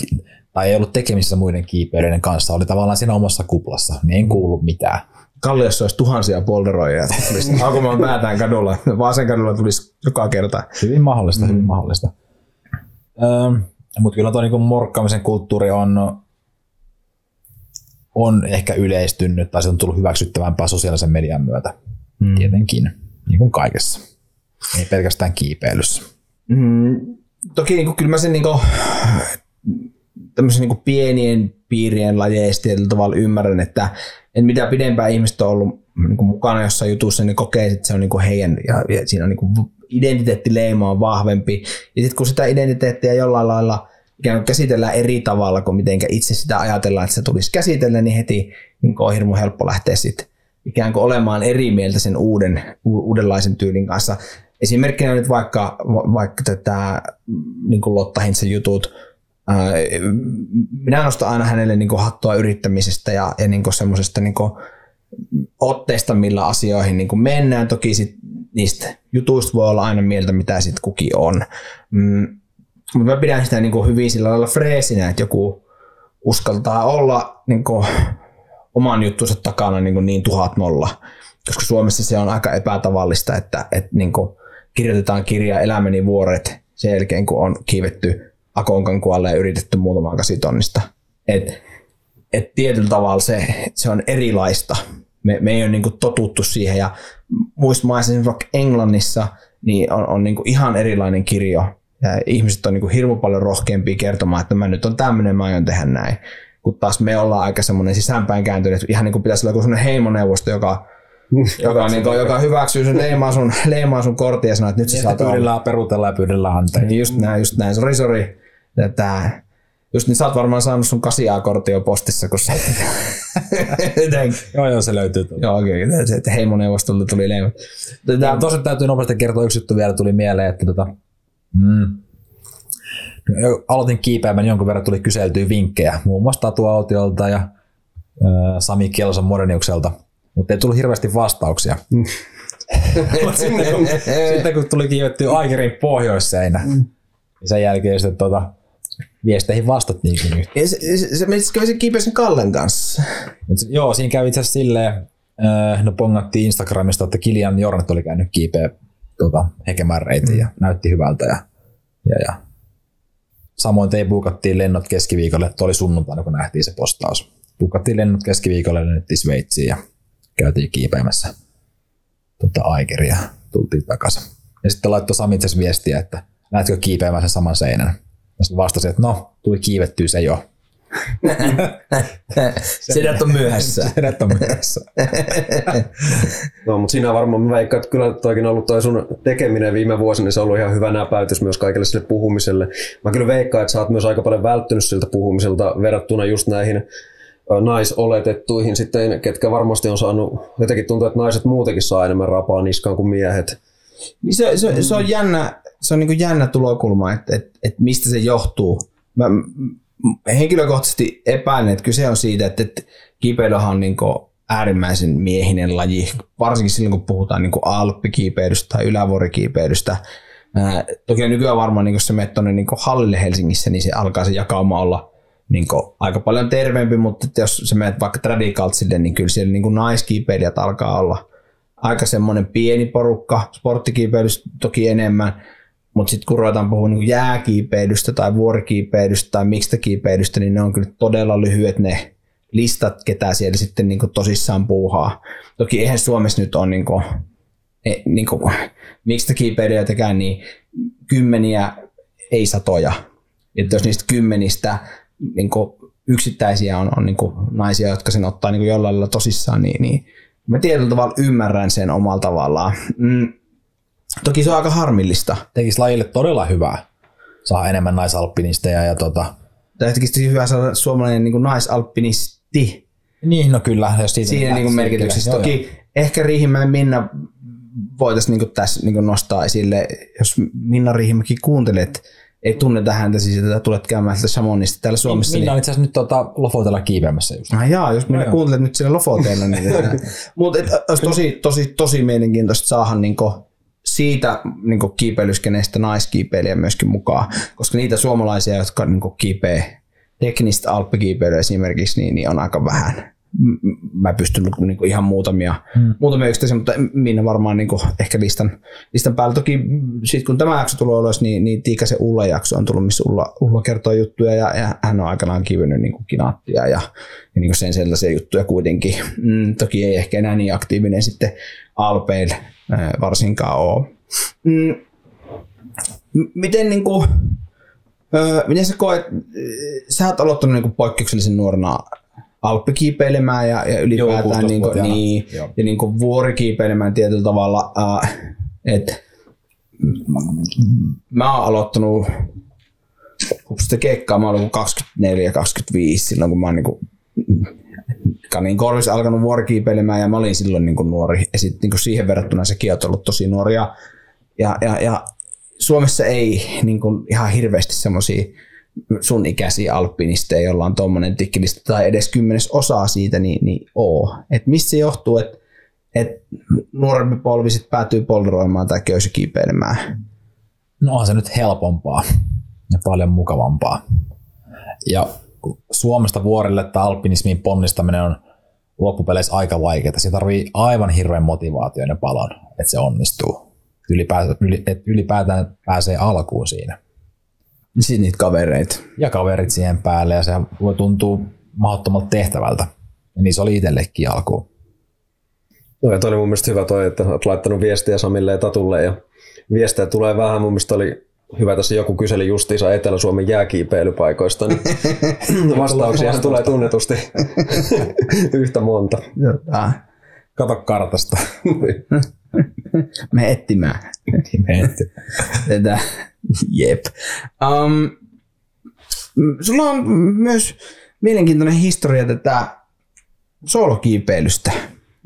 tai ei ollut tekemisissä muiden kiipeilyiden kanssa. Oli tavallaan siinä omassa kuplassa, niin en kuullut mitään. Kalliossa olisi tuhansia polderoja, tulisi [LAUGHS] päätään kadulla. Vaasen kadulla tulisi joka kerta. Hyvin mahdollista, mm. hyvin mahdollista. Öö, mutta kyllä tuo niinku morkkaamisen kulttuuri on, on ehkä yleistynyt tai se on tullut hyväksyttävämpää sosiaalisen median myötä. Mm. Tietenkin, niin kuin kaikessa. Ei pelkästään kiipeilyssä. Mm, toki niin kuin, kyllä mä sen niin kuin, tämmöisen niin kuin pienien piirien lajeista tietyllä tavalla ymmärrän, että, että mitä pidempään ihmiset on ollut niin kuin mukana jossain jutussa, niin kokee, että se on niin kuin heidän, ja, ja siinä on niin kuin identiteettileima on vahvempi. Ja sitten kun sitä identiteettiä jollain lailla ikään kuin käsitellään eri tavalla kuin miten itse sitä ajatellaan, että se tulisi käsitellä, niin heti niin on hirmu helppo lähteä sitten ikään kuin olemaan eri mieltä sen uuden, uudenlaisen tyylin kanssa. Esimerkkinä nyt vaikka, vaikka tätä niin kuin Lotta Hintsen jutut, minä nostan aina hänelle niin kuin hattua yrittämisestä ja, ja niin kuin semmoisesta niin kuin otteesta, millä asioihin niin kuin mennään. Toki sit niistä jutuista voi olla aina mieltä, mitä sitten kukin on. Mutta mä pidän sitä niin kuin hyvin sillä lailla freesinä, että joku uskaltaa olla niin kuin oman juttunsa takana niin, kuin niin tuhat nolla. Koska Suomessa se on aika epätavallista, että, että niin kuin kirjoitetaan kirja Elämäni vuoret sen jälkeen, kun on kiivetty Akonkan kuolle ja yritetty muutaman kasitonnista. Et, et tietyllä tavalla se, se on erilaista. Me, me ei ole niin totuttu siihen ja muissa maissa, vaikka Englannissa, niin on, on niin ihan erilainen kirjo. Ja ihmiset on niin kuin hirmu paljon rohkeampia kertomaan, että mä nyt on tämmöinen, mä aion tehdä näin kun taas me ollaan aika semmoinen sisäänpäin kääntynyt, ihan niin kuin pitäisi olla joku semmoinen heimoneuvosto, joka, [LAUGHS] joka, niin kuin, joka hyväksyy sen leimaa sun, leimaa sun kortin ja sanoo, että nyt sä saat Pyydellään, perutellaan ja pyydellään anteeksi. Just näin, just näin. Sori, sori. Just niin sä oot varmaan saanut sun 8A-kortti jo postissa, kun sä... [LAUGHS] Joo, joo, se löytyy. tuolta. Joo, okei. Okay. Heimoneuvostolta tuli leima. Tätä, tosin täytyy nopeasti kertoa yksi juttu vielä tuli mieleen, että tota, mm, aloitin kiipeämään, jonkun verran tuli kyseltyä vinkkejä, muun muassa Tatu Autiolta ja äh, Sami Kielosen Moderniukselta, mutta ei tullut hirveästi vastauksia. [LAUGHS] Mut sitten, kun, [LAUGHS] sitten kun tuli kiivettyä Aikerin pohjoisseinä, niin sen jälkeen sitten tota, viesteihin vastattiinkin nyt. Se, se, se, se sen kiipeä sen Kallen kanssa. Se- joo, siinä kävi itse asiassa silleen, no pongattiin Instagramista, että Kilian Jornet oli käynyt kiipeä tota, hekemään reitin ja näytti hyvältä. Ja, ja, ja. Samoin te buukattiin lennot keskiviikolle, että oli sunnuntaina, kun nähtiin se postaus. Buukattiin lennot keskiviikolle, lennettiin Sveitsiin ja käytiin kiipeämässä tota, Aikeria ja tultiin takaisin. Ja sitten laittoi Sami itse asiassa viestiä, että lähdetkö kiipeämään sen saman seinän. Ja sitten vastasin, että no, tuli kiivettyä se jo. Sedät on myöhässä. Sedät on myöhässä. No, mutta siinä varmaan mä veikkaan, että kyllä toikin on ollut toi sun tekeminen viime vuosina, niin se on ollut ihan hyvä näpäytys myös kaikille sille puhumiselle. Mä kyllä veikkaan, että sä oot myös aika paljon välttynyt siltä puhumiselta verrattuna just näihin naisoletettuihin sitten, ketkä varmasti on saanut, jotenkin tuntuu, että naiset muutenkin saa enemmän rapaa niskaan kuin miehet. Niin se, se, se, on jännä, se on niin jännä tulokulma, että, että, että mistä se johtuu. Mä henkilökohtaisesti epäilen, että kyse on siitä, että, että kipeilyhän on niin äärimmäisen miehinen laji, varsinkin silloin kun puhutaan niin alppikiipeilystä tai ylävuorikiipeilystä. Toki nykyään varmaan niin kun se menet tuonne niin hallille Helsingissä, niin se alkaa se jakauma olla niin aika paljon terveempi, mutta jos sä menet vaikka Tradikaltsille, niin kyllä siellä niin naiskiipeilijät alkaa olla aika semmoinen pieni porukka, sporttikiipeilystä toki enemmän, mutta sitten kun ruvetaan puhumaan niin jääkiipeilystä tai vuorikiipeilystä tai mistä kiipeilystä, niin ne on kyllä todella lyhyet ne listat, ketä siellä sitten niin tosissaan puuhaa. Toki eihän Suomessa nyt ole niin kuin, e, niin kuin, miksi kiipeilijätäkään, niin kymmeniä, ei satoja. Että jos niistä kymmenistä niin kuin yksittäisiä on, on niin kuin naisia, jotka sen ottaa niin kuin jollain lailla tosissaan, niin, niin mä tietyllä tavalla ymmärrän sen omalla tavallaan. Mm. Toki se on aika harmillista. Tekisi lajille todella hyvää. Saa enemmän naisalpinisteja ja tota, Tai tekisi hyvä saada suomalainen niin naisalpinisti niin no kyllä, jos siitä siinä niin merkityksessä. Joo, Toki ehkä Riihimäen Minna voitaisiin niin tässä niin nostaa esille, jos Minna Riihimäki kuuntelet, ei tunneta häntä siis, että tulet käymään sieltä Shamonista täällä Suomessa. Minna niin- on itse asiassa nyt tota, Lofotella kiipeämässä just. Ah, jaa, jos minä kuuntelet nyt siellä Lofoteilla, niin [LAUGHS] Mutta olisi tosi, tosi, tosi mielenkiintoista saada niinku siitä niinku kiipeilyskeneestä naiskiipeilijä myöskin mukaan, koska niitä suomalaisia, jotka niinku kiipee teknistä alppikiipeilyä esimerkiksi, niin, niin on aika vähän. Mä pystyn niinku ihan muutamia, hmm. muutamia yksittäisiä, mutta Minna varmaan niinku ehkä listan, listan päällä. Toki sit kun tämä jakso tulee ulos, niin, niin Tiikasen Ulla jakso on tullut, missä Ulla, Ulla kertoo juttuja ja, ja hän on aikanaan kivennyt niinku kinaattia ja, ja niinku sen sellaisia juttuja kuitenkin. Mm, toki ei ehkä enää niin aktiivinen sitten Alpeille äh, varsinkaan ole. Mm, miten niinku, Öö, miten sä koet, äh, sä oot aloittanut niinku poikkeuksellisen nuorena alppikiipeilemään ja, ja ylipäätään 16 niinku, niin, Joo. ja niinku vuorikiipeilemään tietyllä tavalla. Äh, et, mä oon aloittanut kun sitä keikkaa, mä olin 24-25 silloin, kun mä oon niinku kanin korvissa alkanut vuorikiipeilemään ja mä olin silloin niin kuin nuori. Ja sitten niin kuin siihen verrattuna sekin on ollut tosi nuori. Ja, ja, ja, Suomessa ei niin kuin ihan hirveästi semmoisia sun ikäisiä alpinisteja, joilla on tuommoinen tikkilista tai edes kymmenes osaa siitä, niin, niin oo. Et mistä se johtuu, että et nuorempi polvi sit päätyy polderoimaan tai köysikiipeilemään? No onhan se nyt helpompaa ja paljon mukavampaa. Ja Suomesta vuorille tai alpinismiin ponnistaminen on loppupeleissä aika vaikeaa. Siinä tarvii aivan hirveän motivaation ja palon, että se onnistuu. Ylipäätään, ylipäätään pääsee alkuun siinä. Sitten niitä kavereita. Ja kaverit siihen päälle ja se voi tuntua mahdottomalta tehtävältä. Ja niin se oli itsellekin alkuun. No ja toi oli mun mielestä hyvä toi, että olet laittanut viestiä Samille ja Tatulle ja viestejä tulee vähän. Mun mielestä oli hyvä, tässä joku kyseli justiinsa Etelä-Suomen jääkiipeilypaikoista, niin [LAUGHS] vastauksia tulee tunnetusti [LAUGHS] yhtä monta. Jota, Kato kartasta. [LAUGHS] me etsimään. Menty. Tätä, jep. Um, Sulla on myös mielenkiintoinen historia tätä soolokiipeilystä.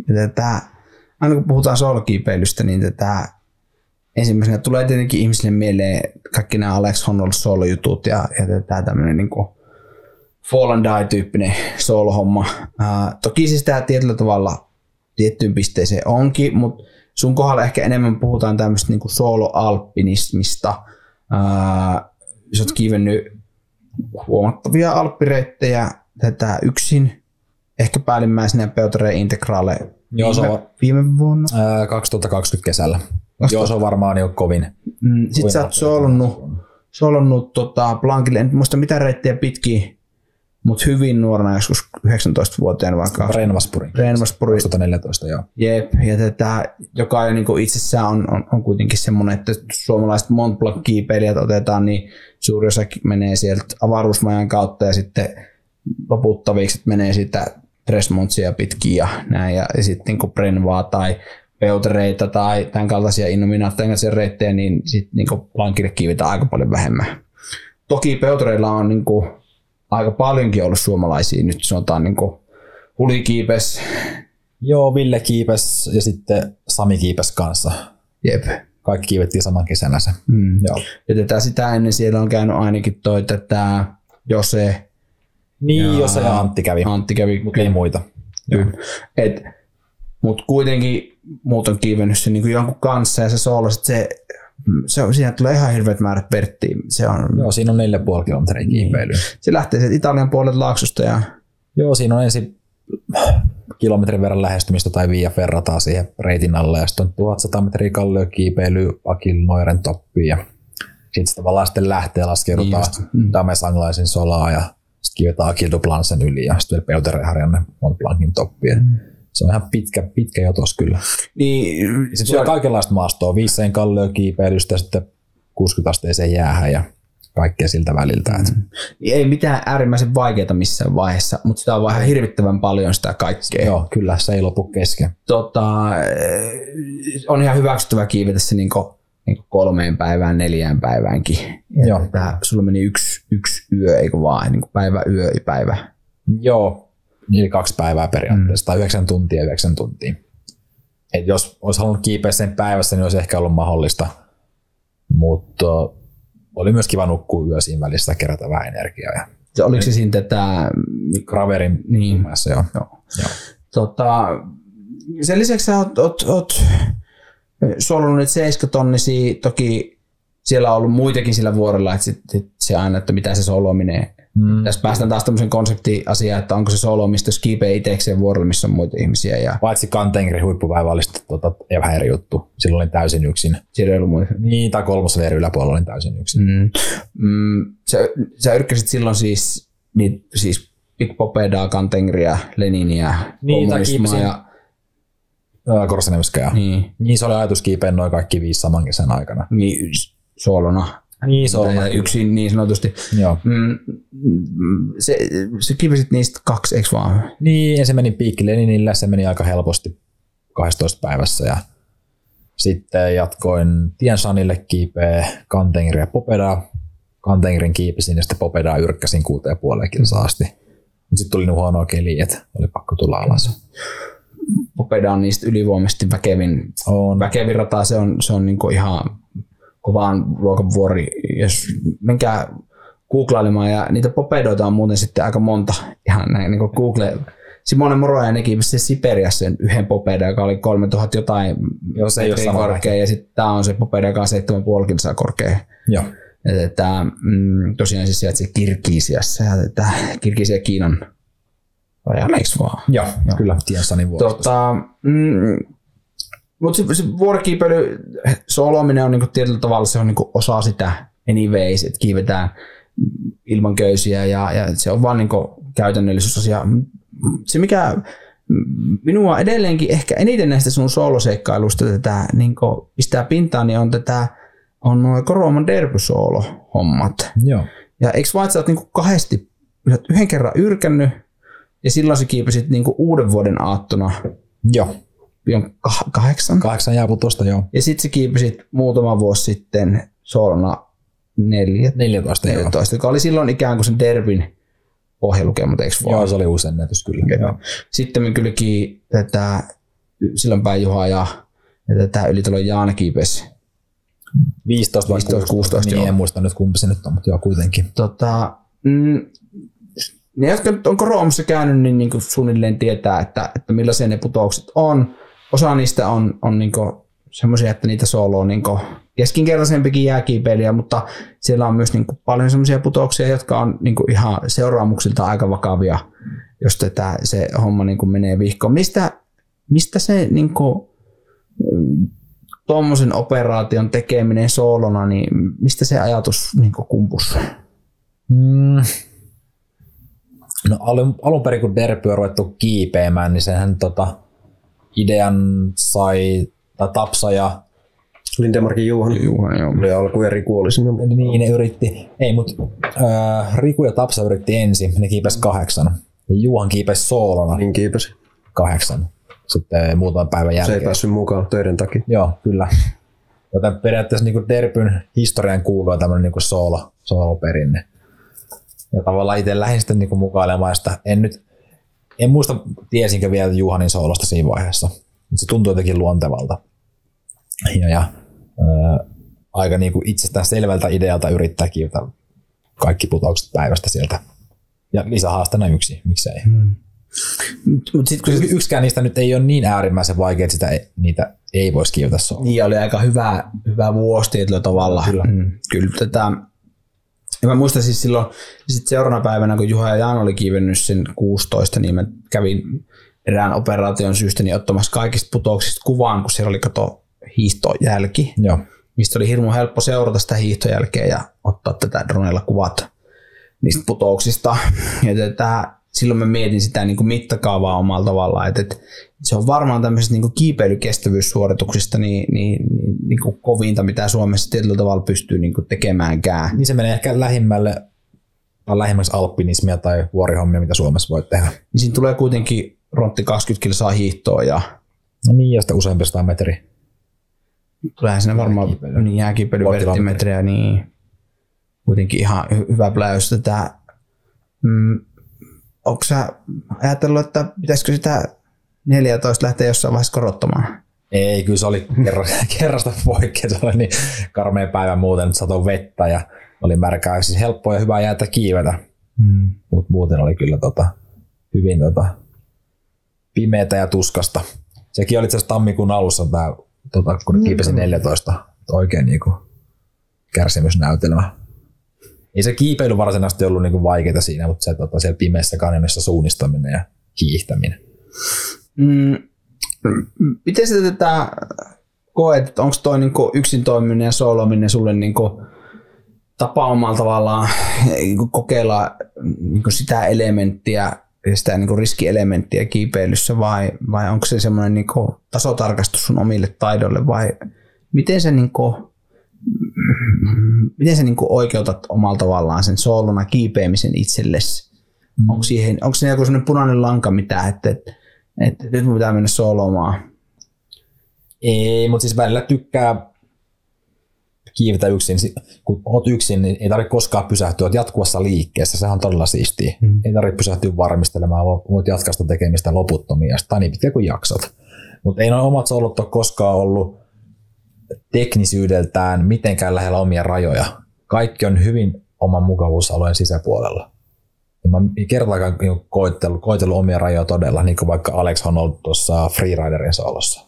Ja tätä, aina kun puhutaan soolokiipeilystä, niin tätä ensimmäisenä tulee tietenkin ihmisille mieleen kaikki nämä Alex Honnold solo-jutut ja, ja tätä tämmöinen niin kuin Fall and Die-tyyppinen solo-homma. Ää, toki siis tämä tietyllä tavalla tiettyyn pisteeseen onkin, mutta sun kohdalla ehkä enemmän puhutaan tämmöistä niin solo-alpinismista. Ää, sä oot kiivennyt huomattavia alppireittejä tätä yksin, ehkä päällimmäisenä Peutere Integrale Joo, se viime, on- viime vuonna. Ää, 2020 kesällä. Joo, se on varmaan jo kovin. Mm, Sitten sä oot solonnut, solonnut tota, Blankille, en muista mitä reittejä pitkin, mutta hyvin nuorena, joskus 19-vuotiaana vaikka. Renvaspuri. Renvaspuri. 2014, joo. Jep, ja tätä, joka jo niin itsessään on, on, on, kuitenkin semmoinen, että suomalaiset Mont Blanc-kiipeilijät otetaan, niin suuri osa menee sieltä avaruusmajan kautta ja sitten loputtaviksi menee sitä Tresmontsia pitkin ja näin, ja, ja sitten niin Brenvaa tai Peutereita tai tämän kaltaisia Innominaatteja reittejä, niin sitten niin Blancille kiivetään aika paljon vähemmän. Toki Peutereilla on niin kuin, aika paljonkin ollut suomalaisia, nyt sanotaan niin kuin, Huli kiipes, Joo, Ville kiipes ja sitten Sami kiipes kanssa. jep, Kaikki kiivettiin saman kesänä se. Mm. Joo. Ja tätä sitä ennen siellä on käynyt ainakin toi tätä Jose, Niin, jos ja Antti kävi, Antti kävi. mutta ei muita. Et, mut kuitenkin muut on kiivennyt sen niin jonkun kanssa ja se soolosit, se, se on, siinä tulee ihan hirveät määrät verttiä. Se, on, Joo, siinä on 4,5 kilometriä kiipeilyä. se lähtee sieltä Italian puolelta laaksosta ja Joo, siinä on ensin kilometrin verran lähestymistä tai via ferrataa siihen reitin alle ja sitten on 1100 metriä kalliokiipeily Akil Noiren toppiin ja sitten se tavallaan sitten lähtee, laskeudutaan Niin. Mm. Damesanglaisen solaa ja sitten kiivetään Akil Duplansen yli ja sitten vielä Peuterharjanne Mont Blancin toppiin. Mm. Se on ihan pitkä, pitkä jotos kyllä. niin, se tulee on, kaikenlaista maastoa, viiseen kalliokiipeilystä sitten 60 asteeseen jäähän ja kaikkea siltä väliltä. Mm. ei mitään äärimmäisen vaikeaa missään vaiheessa, mutta sitä on ihan hirvittävän paljon sitä kaikkea. Joo, kyllä se ei lopu kesken. tota, on ihan hyväksyttävä kiivetä se niinku, niinku kolmeen päivään, neljään päiväänkin. Ja Joo. Tää, sulla meni yksi, yksi yö, eikö vaan, niinku päivä, yö ja päivä. Joo, niin kaksi päivää periaatteessa, mm. tai yhdeksän tuntia, yhdeksän tuntia. Et jos olisi halunnut kiipeä sen päivässä, niin olisi ehkä ollut mahdollista, mutta oli myös kiva nukkua yö siinä välissä kerätä vähän energiaa. Ja Se, oliko se siinä tätä, Graverin Niin. päässä, joo. joo. joo. Tota, sen lisäksi sä oot, oot, oot solunut nyt 70 tonnisia, toki siellä on ollut muitakin sillä vuorella, että sit, sit se aina, että mitä se solominen. Mm. Tässä päästään taas tämmöisen konseptiasiaan, että onko se solomista, jos kiipee itsekseen vuorolla, missä on muita ihmisiä ja Paitsi Kantengri huippupäivä oli sitten tota, vähän eri juttu. Silloin olin täysin yksin. siellä ei ollut muita. Niin, tai kolmosleiri yläpuolella olin täysin yksin. Mm. Mm, sä, sä yrkkäsit silloin siis, niin, siis Big Popedaa, Kantengria, Leninia, Niin, kommunismaa ja, joo. niin, Niin se oli ajatus kiipeä noin kaikki viisi saman kesän aikana. niin soolona. Niin se Tai yksin niin sanotusti. Joo. Mm, mm, se, se kivesit niistä kaksi, eikö vaan? Niin, ensin meni piikki Leninille, se meni aika helposti 12 päivässä ja sitten jatkoin Tien Sanille kiipeä Kantengri ja Popedaa. Kantengrin kiipesin ja sitten Popedaa yrkkäsin kuuteen ja puoleen kilsaa asti. Mutta sitten tuli niin huonoa keliä, että oli pakko tulla alas. Popeda on niistä ylivoimaisesti väkevin, On. väkevin rata, se on, se on niinku ihan kovaan luokan vuori. Jos menkää googlailemaan, ja niitä popedoita on muuten sitten aika monta, ihan näin niin kuin Google. Simone Moroja näki se Siperiassa sen yhden popeda, joka oli 3000 jotain Joo, se ei korkea, ja sitten tämä on se popeda, joka on 7,5 kilsaa korkea. Joo. Ja tätä, mm, tosiaan se sijaitsee Kirgisiassa ja Kirgisia Kiinan rajalla, eikö vaan? Joo, Joo. kyllä Tien Sanin vuoristossa. Tota, mm, mutta se, se vuorikiipeily, solominen on niinku tietyllä tavalla se on niinku osa sitä anyways, että kiivetään ilman köysiä ja, ja se on vaan niinku käytännöllisyysasia. Se mikä minua edelleenkin ehkä eniten näistä sun sooloseikkailusta tätä niinku pistää pintaan, niin on tätä on nuo Koroman Derby-soolo-hommat. Joo. Ja eikö vaan, että sä oot niinku kahdesti, sä oot yhden kerran yrkännyt, ja silloin sä kiipesit niinku uuden vuoden aattona Joo. Kahdeksan. Kahdeksan jääputosta, joo. Ja sitten sä kiipesit muutama vuosi sitten soolona 14, 14, 14 joka oli silloin ikään kuin sen Derbin pohjalukemat, eikö Joo, vaan? se oli uusi ennätys kyllä. Joo. Sitten me kylläkin tätä silloinpäin Juha ja, ja tätä Ylitalon Jaana kiipesi 15 vai 15, 16, niin joo. en muista nyt kumpi se nyt on, mutta joo kuitenkin. tota, mm, ne, jotka nyt on Roomassa käynyt, niin, niin kuin suunnilleen tietää, että, että millaisia ne putoukset on. Osa niistä on, on niin semmoisia, että niitä solo on niin keskinkertaisempikin jääkiipeilijä, mutta siellä on myös niin kuin paljon semmoisia putouksia, jotka on niin kuin ihan seuraamuksilta aika vakavia, jos tätä, se homma niin kuin menee vihkoon. Mistä, mistä se niin kuin, tuommoisen operaation tekeminen soolona, niin mistä se ajatus niin kumpus? Mm. No alun, alun perin kun Derpy on ruvettu kiipeämään, niin senhän tota, idean sai tai Tapsa ja Lindemarkin Juhan Juha, joo. oli alku ja Riku oli sinne. niin ne yritti, ei mut äh, Riku ja Tapsa yritti ensin, ne kiipesi kahdeksan. Ja Juhan kiipesi soolona Niin kiipesi. kahdeksan. Sitten muutaman päivän Se jälkeen. ei päässyt mukaan töiden takia. Joo, kyllä. Joten periaatteessa niin Derpyn historian kuuluu tämmöinen niin solo, solo-perinne. Ja tavallaan itse lähdin sitten niin mukailemaan sitä. En nyt, en muista tiesinkö vielä Juhanin soolosta siinä vaiheessa. Se tuntui jotenkin luontevalta. Ja, ja ää, aika niin kuin itsestään selvältä idealta yrittää kiivetä kaikki putoukset päivästä sieltä. Ja lisähaastena yksi, miksei. Hmm. Mutta sitten kun se Yksikään niistä nyt ei ole niin äärimmäisen vaikea, että sitä ei, niitä ei voisi kiivetä solo. niin oli aika hyvä, hyvä vuosi tietyllä tavalla. Kyllä. Mm, kyllä tätä, ja mä muistan siis silloin, sit seuraavana päivänä, kun Juha ja Jan oli kiivennyt sen 16, niin mä kävin erään operaation syystä niin ottamassa kaikista putouksista kuvaan, kun siellä oli kato hiihtojälki. Joo. mistä oli hirmu helppo seurata sitä hiihtojälkeä ja ottaa tätä dronella kuvat niistä putouksista. Ja tätä, silloin mä mietin sitä niin kuin mittakaavaa omalla tavallaan, että, että se on varmaan tämmöisistä niin kuin kiipeilykestävyyssuorituksista niin, niin, niin, niin kuin kovinta, mitä Suomessa tietyllä tavalla pystyy niin kuin tekemäänkään. Niin se menee ehkä lähimmälle tai lähimmäksi alpinismia tai vuorihommia, mitä Suomessa voi tehdä. Niin siinä tulee kuitenkin rontti 20 kilsaa hiihtoa ja No niin, ja sitten useampi sata metri. tuleehan sinne varmaan Jääkiipeily. niin jääkiipeilyvertimetrejä, niin kuitenkin ihan hy- hyvä pläys tätä. Mm, onko sä ajatellut, että pitäisikö sitä 14 lähteä jossain vaiheessa korottamaan? Ei, kyllä se oli kerran, [LAUGHS] kerrasta poikkeus. Se oli niin karmea päivä muuten, satoi vettä ja oli märkää. Siis helppoa ja hyvää jäätä kiivetä. Mm. Mutta muuten oli kyllä tota, hyvin tota, pimeätä ja tuskasta. Sekin oli itse asiassa tammikuun alussa, tää, tota, kun mm. kiipesi 14. Oikein niinku kärsimysnäytelmä. Ei se kiipeily varsinaisesti ollut niinku vaikeaa siinä, mutta se tota, siellä pimeässä kanyonissa suunnistaminen ja hiihtäminen. Mm. Miten sä tätä koet, että onko toi niinku yksin toimiminen ja soolominen sulle niinku tapa omalla tavallaan niinku kokeilla niinku sitä elementtiä ja sitä niinku riskielementtiä kiipeilyssä vai, vai onko se semmoinen niinku tasotarkastus sun omille taidoille vai miten sä niinku, miten sä niinku oikeutat omalla tavallaan sen soolona kiipeämisen itsellesi? Mm. Onko, siihen, onko siinä joku semmoinen punainen lanka mitä, että, että, että nyt mun pitää mennä soolomaan? Ei, mutta siis välillä tykkää kiivetä yksin. Si- Kun oot yksin, niin ei tarvitse koskaan pysähtyä. Oot jatkuvassa liikkeessä, sehän on todella siistiä. Mm. Ei tarvitse pysähtyä varmistelemaan, voit jatkaa sitä tekemistä loputtomia, tai niin pitkään kuin jaksat. Mutta ei noin omat soolot ole koskaan ollut teknisyydeltään mitenkään lähellä omia rajoja. Kaikki on hyvin oman mukavuusalueen sisäpuolella. Ja mä en kertaakaan niinku koitellut, koitellut omia rajoja todella, niin kuin vaikka Alex Honnold tuossa Freeriderin soolossa.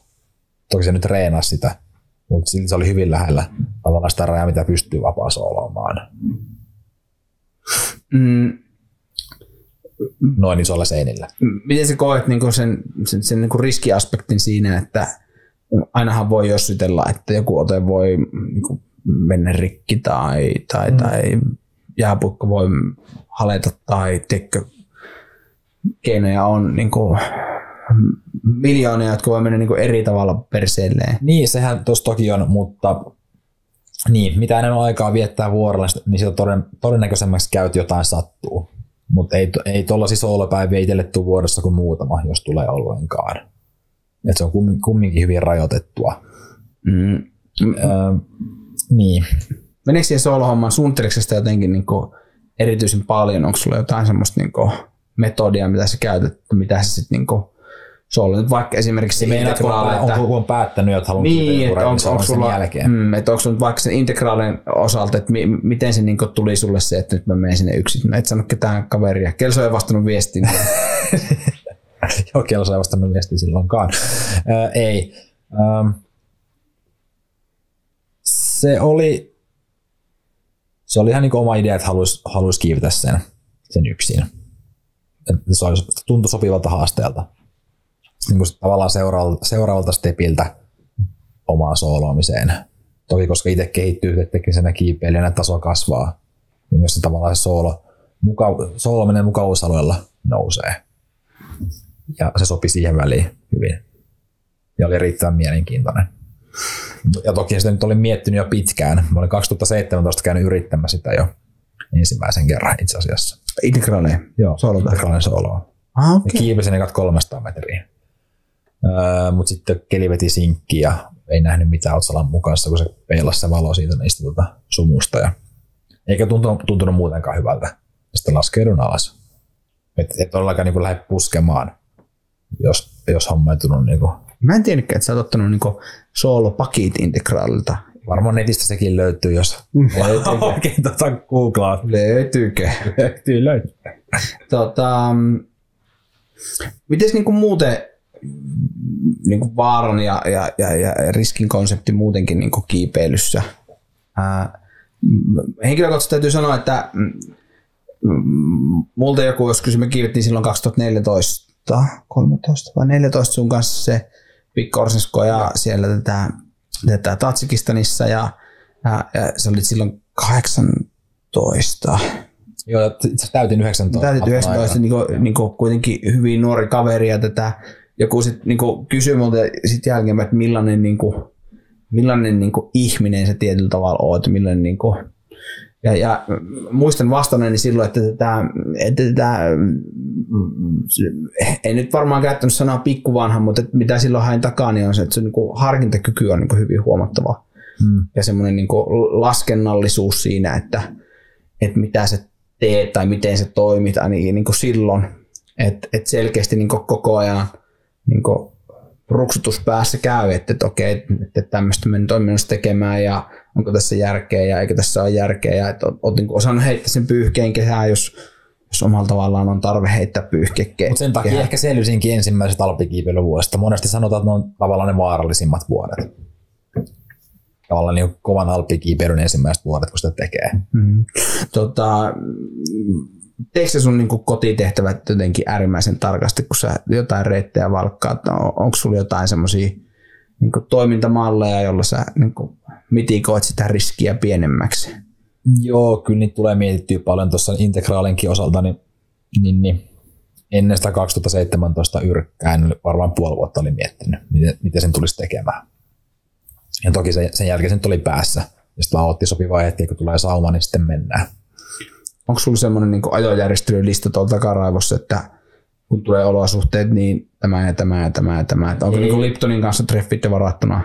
Toki se nyt treenasi sitä, mutta silti se oli hyvin lähellä tavallaan sitä rajaa, mitä pystyy vapaa sooloamaan Mm, noin isolla seinillä. miten sä koet niin sen, sen, sen niin riskiaspektin siinä, että ainahan voi jossitella, että joku ote voi niin mennä rikki tai, tai, mm. tai jääpuikko voi haleta tai tekkö, keinoja on niin kuin, miljoonia, jotka voi mennä niin kuin eri tavalla perseelleen. Niin, sehän tuossa toki on, mutta niin, mitä enemmän aikaa viettää vuorolla, niin sitä toden, todennäköisemmäksi käyt jotain sattuu. Mutta ei, ei tuollaisia soolopäiviä itselle tule vuodessa kuin muutama, jos tulee ollenkaan. Et se on kummin, kumminkin hyvin rajoitettua. Mm. Öö, niin. meneekö siihen solo-hommaan, suunnitteliko sitä jotenkin niin kuin erityisen paljon, onko sulla jotain semmoista niin kuin metodia, mitä sä käytät, mitä sä sitten niin kuin nyt vaikka esimerkiksi integraali, on, on, on päättänyt, että haluaa niin, että onko, onko onko sen sulla, jälkeen? mm, että onko sulla vaikka sen integraalin osalta, että mi, miten se niin tuli sulle se, että nyt mä menen sinne yksin, mä et sano ketään kaveria. Kelso ei vastannut viestiin. [LAUGHS] [LAUGHS] Kelso ei vastannut viestiä silloinkaan. Äh, ei. Ähm, se oli, se oli ihan niin oma idea, että haluaisi haluais kiivetä sen, sen yksin. Että se olisi, tuntui sopivalta haasteelta. Niin kuin tavallaan seuraavalta, seuraavalta stepiltä omaan sooloamiseen. Toki koska itse kehittyy teknisenä kiipeilijänä, taso kasvaa, niin myös se tavallaan se soolo, muka, soolominen mukavuusalueella nousee. Ja se sopi siihen väliin hyvin. Ja oli riittävän mielenkiintoinen. Ja toki sitä nyt olin miettinyt jo pitkään. Mä olin 2017 käynyt yrittämässä sitä jo ensimmäisen kerran itse asiassa. Integraali. Joo, Soolota. integraalinen soloa. Ah, Ja okei. kiipesin ekat 300 metriä. Öö, Mutta sitten keli veti sinkki ja ei nähnyt mitään Otsalan mukassa, kun se peilasi se valo siitä niistä tota, sumusta. Ja eikä tuntunut, tuntunut muutenkaan hyvältä. Sitten laskeudun alas. Et, et todellakaan niin lähde puskemaan, jos, jos homma ei tunnu niin kuin, Mä en tiennytkään, että sä oot ottanut niinku solo-pakit integraalilta. Varmaan netistä sekin löytyy, jos [LAUGHS] oikein tota googlaa. Löytyykö? Löytyy, löytyy. Tota, miten niinku muuten niinku vaaran ja, ja, ja, ja, riskin konsepti muutenkin niinku kiipeilyssä? Ää, m- henkilökohtaisesti täytyy sanoa, että mm, mm, multa joku joskus, me kiivettiin silloin 2014, 13 vai 14 sun kanssa se Pikko Orsensko ja siellä tätä, tätä Tatsikistanissa ja, ja, ja se oli silloin 18 Joo, itse täytin 19. Täytit 19, niin kuin, niin kuin kuitenkin hyvin nuori kaveri ja tätä, joku sitten niin kuin kysyi multa sit jälkeen, että millainen, niin kuin, millainen niin kuin ihminen se tietyllä tavalla on, että millainen niin kuin, ja, ja muistan vastanneeni silloin, että tätä, että tätä en nyt varmaan käyttänyt sanaa pikkuvanha, mutta että mitä silloin hain takaa, niin on se, että se niin kuin harkintakyky on niin kuin hyvin huomattava. Mm. Ja semmoinen niin kuin laskennallisuus siinä, että, että mitä se teet tai miten se toimit, niin, niin kuin silloin, että, että selkeästi niin kuin koko ajan niin kuin ruksutus päässä käy, että, että okei, että, tämmöistä menen toiminnasta tekemään ja onko tässä järkeä ja eikö tässä ole järkeä ja että olet niin osannut heittää sen pyyhkeen kehään, jos, jos omalla tavallaan on tarve heittää pyyhkekkeä. Mutta sen takia ehkä selvisinkin ensimmäiset alppikiipeilyvuosista. Monesti sanotaan, että ne on tavallaan ne vaarallisimmat vuodet. Tavallaan niin kovan alppikiipeilyn ensimmäiset vuodet, kun sitä tekee. Mm. Tota, teekö se sun niin kotitehtävät jotenkin äärimmäisen tarkasti, kun sä jotain reittejä valkkaat? On, onko sulla jotain semmoisia niin toimintamalleja, jolla sä niin mitikoit sitä riskiä pienemmäksi? Joo, kyllä niitä tulee mietittyä paljon tuossa integraalinkin osalta, niin, niin, niin ennen sitä 2017 yrkkää, en varmaan puoli vuotta olin miettinyt, miten, miten sen tulisi tekemään. Ja toki sen, sen jälkeen se nyt oli päässä. Ja sitten vaan otti sopivaa hetki, kun tulee sauma, niin sitten mennään. Onko sulla semmoinen niin ajojärjestelylista tuolla takaraivossa, että kun tulee olosuhteet, niin tämä ja tämä ja tämä ja tämä. Että onko niin Liptonin kanssa treffit jo varattuna?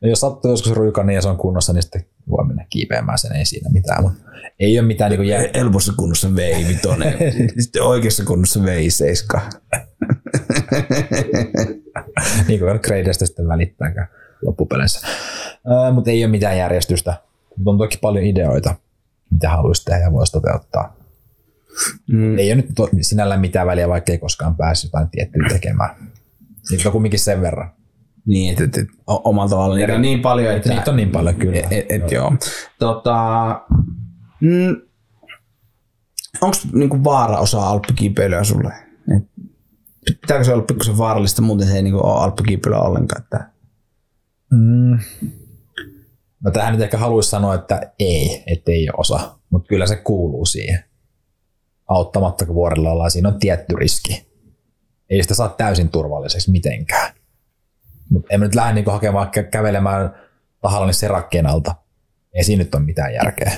No [LAUGHS] jos sattuu joskus ruika niin ja se on kunnossa, niin sitten voi mennä kiipeämään sen, ei siinä mitään. Mutta ei ole mitään niin jää... Helpossa kunnossa vei vitonen, [LAUGHS] sitten oikeassa kunnossa vei seiska. [LAUGHS] niin kuin gradeista sitten välittääkään loppupeleissä. Mutta ei ole mitään järjestystä. Mutta on toki paljon ideoita, mitä haluaisi tehdä ja voisi toteuttaa. Mm. Ei ole nyt to- sinällään mitään väliä, vaikka ei koskaan päässyt jotain tiettyä tekemään. Niitä on kumminkin sen verran. Niin, että, että o- omalla tavalla niitä on niin paljon, että... Niitä on niin paljon kyllä. Et, et, et, joo. Tota, mm, Onko niinku vaara osa alppikiipeilyä sulle? Et, pitääkö se olla pikkusen vaarallista, muuten se ei niinku ole alppikiipeilyä ollenkaan. Että, Mm. No tähän nyt ehkä haluaisi sanoa, että ei, ettei osa, mutta kyllä se kuuluu siihen. Auttamatta kun vuorella ollaan, siinä on tietty riski. Ei sitä saa täysin turvalliseksi mitenkään. Mutta en mä nyt lähde niinku hakemaan kä- kävelemään tahallani serakkeen alta. Ei siinä nyt ole mitään järkeä.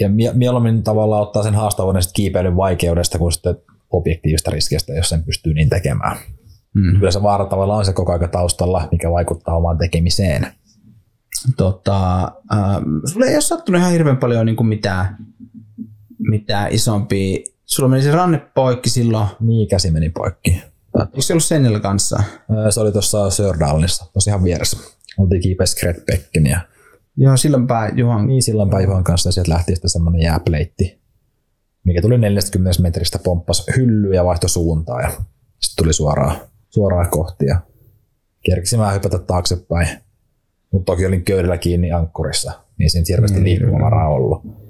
Ja mie- mieluummin tavallaan ottaa sen haastavuuden kiipeilyn vaikeudesta kuin sitten objektiivista riskistä, jos sen pystyy niin tekemään. mm. Kyllä se vaara tavallaan on se koko ajan taustalla, mikä vaikuttaa omaan tekemiseen. tota, äh, sulle ei ole sattunut ihan hirveän paljon niin kuin mitään, mitään isompia. Sulla meni se ranne poikki silloin. Niin, käsi meni poikki. Eikö se ollut Senillä kanssa? Öö, Se oli tuossa Sördalinissa, tosi ihan vieressä. Oltiin kiipeä Skretbecken ja Joo, silloinpä Juhan. niin silloin Päivän kanssa ja sieltä lähti sitten semmoinen jääpleitti, mikä tuli 40 metristä, pomppas hyllyä ja vaihtoi suuntaa ja sitten tuli suoraan, suoraan kohti ja kerkisin vähän hypätä taaksepäin. Mutta toki olin köydellä kiinni ankkurissa, niin siinä hirveästi Niin, liikkumavaraa ollut.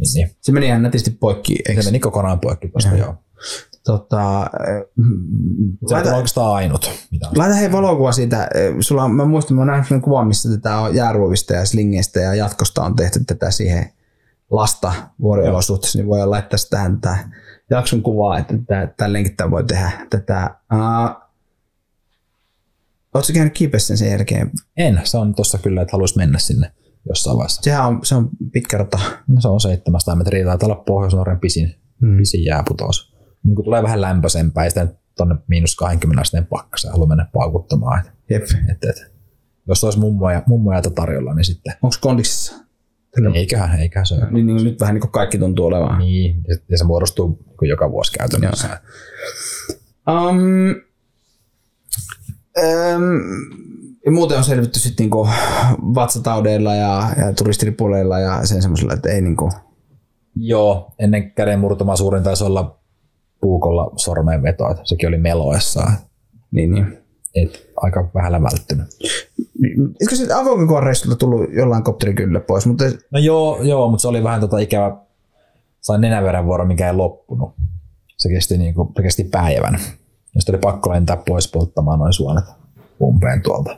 Niin, niin. Se meni ihan nätisti poikki. Eikö? Se meni kokonaan poikki tuosta, joo. Tota, äh, Se on laita, oikeastaan ainut, mitä on. laita hei valokuva siitä. Äh, Sulla on, mä muistan, mä nähnyt sen kuvan, missä tätä on jääruovista ja slingeistä ja jatkosta on tehty tätä siihen lasta vuoriolosuhteessa, niin voidaan laittaa sitä tähän tätä jakson kuvaa, että tälleenkin tämä voi tehdä tätä. Uh, Oletko käynyt kiipeessä sen jälkeen? En, se on tuossa kyllä, että haluaisi mennä sinne jossain vaiheessa. Sehän on, se on pitkä rata. No, se on 700 metriä, taitaa olla Pohjois-Norjan pisin, Mm. pisin jääputous. Niin kun tulee vähän lämpöisempää, ei sitä tuonne miinus 20 asteen pakkaseen halua mennä paukuttamaan. Jep. et, et. Jos olisi mummoja, mummoja tarjolla, niin sitten Onko kondiksessa? eiköhän, eiköhän se ole. Niin, niin, nyt vähän niin kuin kaikki tuntuu olevan. Niin, ja- ja se muodostuu niin kuin joka vuosi käytännössä. Um, um, ja muuten on selvitty sitten niinku vatsataudeilla ja, ja turistiripuleilla ja sen semmoisella, että ei niinku... Joo, ennen käden murtumaa suurin taisi olla puukolla sormeen veto, että sekin oli meloessa. Niin, niin. Et aika vähällä välttynyt. Eikö se avoinkokoon reissulta tullut jollain kopteri kyllä pois, mutta No joo, joo mutta se oli vähän tota ikävä, sain nenäverenvuoro, mikä ei loppunut. Se kesti, niinku, se kesti päivän. Ja sitten oli pakko lentää pois polttamaan noin suonet umpeen tuolta.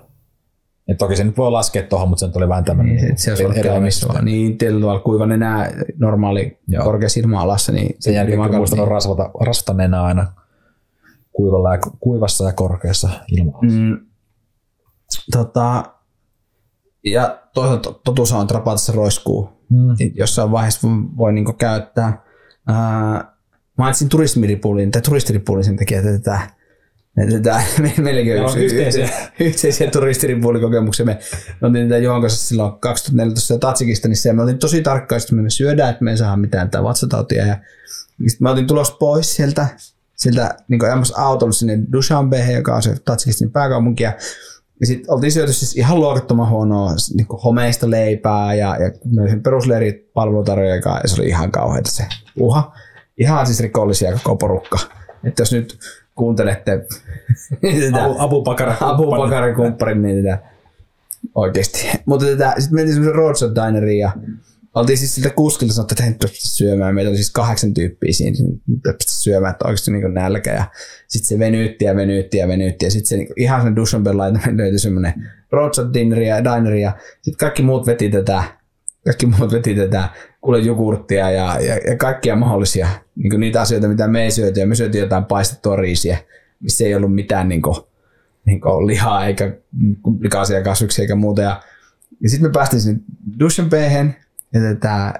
Et toki se nyt voi laskea tuohon, mutta se nyt oli vähän tämmöinen niin, se olisi ollut käymistä vaan. Niin, tietyllä tavalla kuiva nenä normaali Joo. korkeassa ilma-alassa, niin Sen jälkeen makata- muistanut rasvata, rasvata nenää aina kuivalla ja, kuivassa ja korkeassa ilmaa. Mm, tota, ja toisaalta totuus on, että rapatassa roiskuu. Mm. Niin jossain vaiheessa voi, voi niinku käyttää. Ää, mainitsin turismiripulin, tai turistiripulin sen takia, että tätä, tätä [LAUGHS] me- meilläkin Meillä on yksi yhteisiä. [LAUGHS] yhteisiä, turistirippuulikokemuksia. Me, oltiin tätä Juhan kanssa silloin 2014 Tatsikistanissa ja me oltiin tosi tarkkaa, että me syödään, että me ei saada mitään tämä vatsatautia. Ja sitten me oltiin tulos pois sieltä, sieltä niin ajamassa autolla sinne Dushanbehen, joka on se Tatsikistanin pääkaupunki. Ja ja sitten oltiin syöty siis ihan luokattoman huonoa niin homeista leipää ja, ja perusleirit palvelutarjoajia ja se oli ihan kauheita se uha. Ihan siis rikollisia koko porukka. Että jos nyt kuuntelette Bakar. Abu Bakarin kumpparin, niin tätä oikeesti. Mutta tätä, sitten mentiin semmoisen roadshow dineriin ja oltiin siis siltä kuskilta sanottu, että hei, syömään. Meitä oli siis kahdeksan tyyppiä siinä, niin syömään, että oikeasti niin nälkä. Ja sitten se venyytti ja venyytti ja venyytti. Ja sitten se niin ihan sen Dushanben laitaminen löytyi semmoinen roadshow dineri ja dineri. Ja sitten kaikki muut veti tätä, kaikki muut veti tätä kuule jogurttia ja, ja, ja kaikkia mahdollisia niin niitä asioita, mitä me ei syöty. Ja me syötiin jotain paistettua riisiä, missä ei ollut mitään niin kuin, niin kuin lihaa eikä likaisia kasviksia eikä muuta. Ja, ja sitten me päästiin sinne Dushanbehen ja, tätä,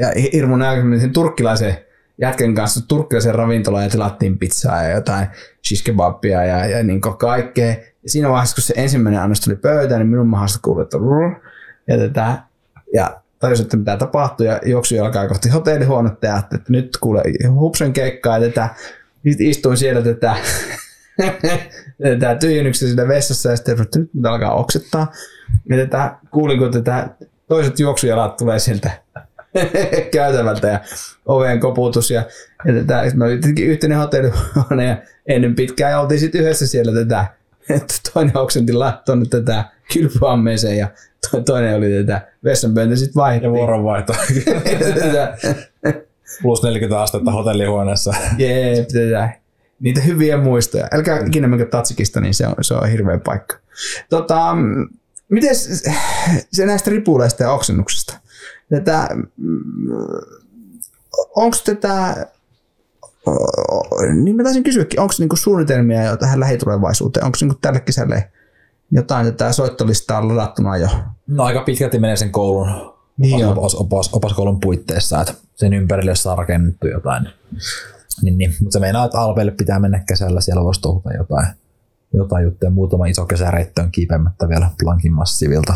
ja hirmu sen turkkilaisen jätken kanssa turkkilaisen ravintolaan ja tilattiin pizzaa ja jotain shish kebabia ja, ja niin kaikkea. Ja siinä vaiheessa, kun se ensimmäinen annos tuli pöytään, niin minun mahasta kuului, että ja, tätä, ja tajusin, että mitä tapahtui ja juoksu jalkaa kohti hotellihuonetta ja että nyt kuule hupsen keikkaa ja tätä, sitten istuin siellä tätä [LAUGHS] tätä tyhjennyksessä siinä vessassa ja sitten että nyt alkaa oksettaa. Ja tätä, kuulin, kun tätä toiset juoksujalat tulee sieltä [LAUGHS] käytävältä ja oveen koputus ja, ja tätä, me tietenkin yhteinen hotellihuone ja ennen pitkään ja oltiin sitten yhdessä siellä tätä, että toinen oksenti tuonne tätä kylpyammeeseen ja to- toinen oli tätä vessanpöntä sitten Ja vaihdettiin. vuoronvaihto. Tätä- [LAUGHS] Plus 40 astetta hotellihuoneessa. Jep, tätä. Niitä hyviä muistoja. Älkää ikinä menkö Tatsikista, niin se on, se on hirveä paikka. Tota, miten se näistä ripuleista ja oksennuksesta? Tätä, onko tätä, niin mä taisin kysyäkin, onko niinku suunnitelmia jo tähän lähitulevaisuuteen? Onko niinku tälle kesälle jotain tätä soittolistaa ladattuna jo? No aika pitkälti menee sen koulun Niin opas, opas, opas, opaskoulun puitteissa, että sen ympärille saa rakennettu jotain. Niin, niin. Mutta se meinaa, että Alpeille pitää mennä kesällä, siellä voisi touhuta jotain, jotain juttuja. Muutama iso kesäreittö on kiipeämättä vielä Plankin massiivilta.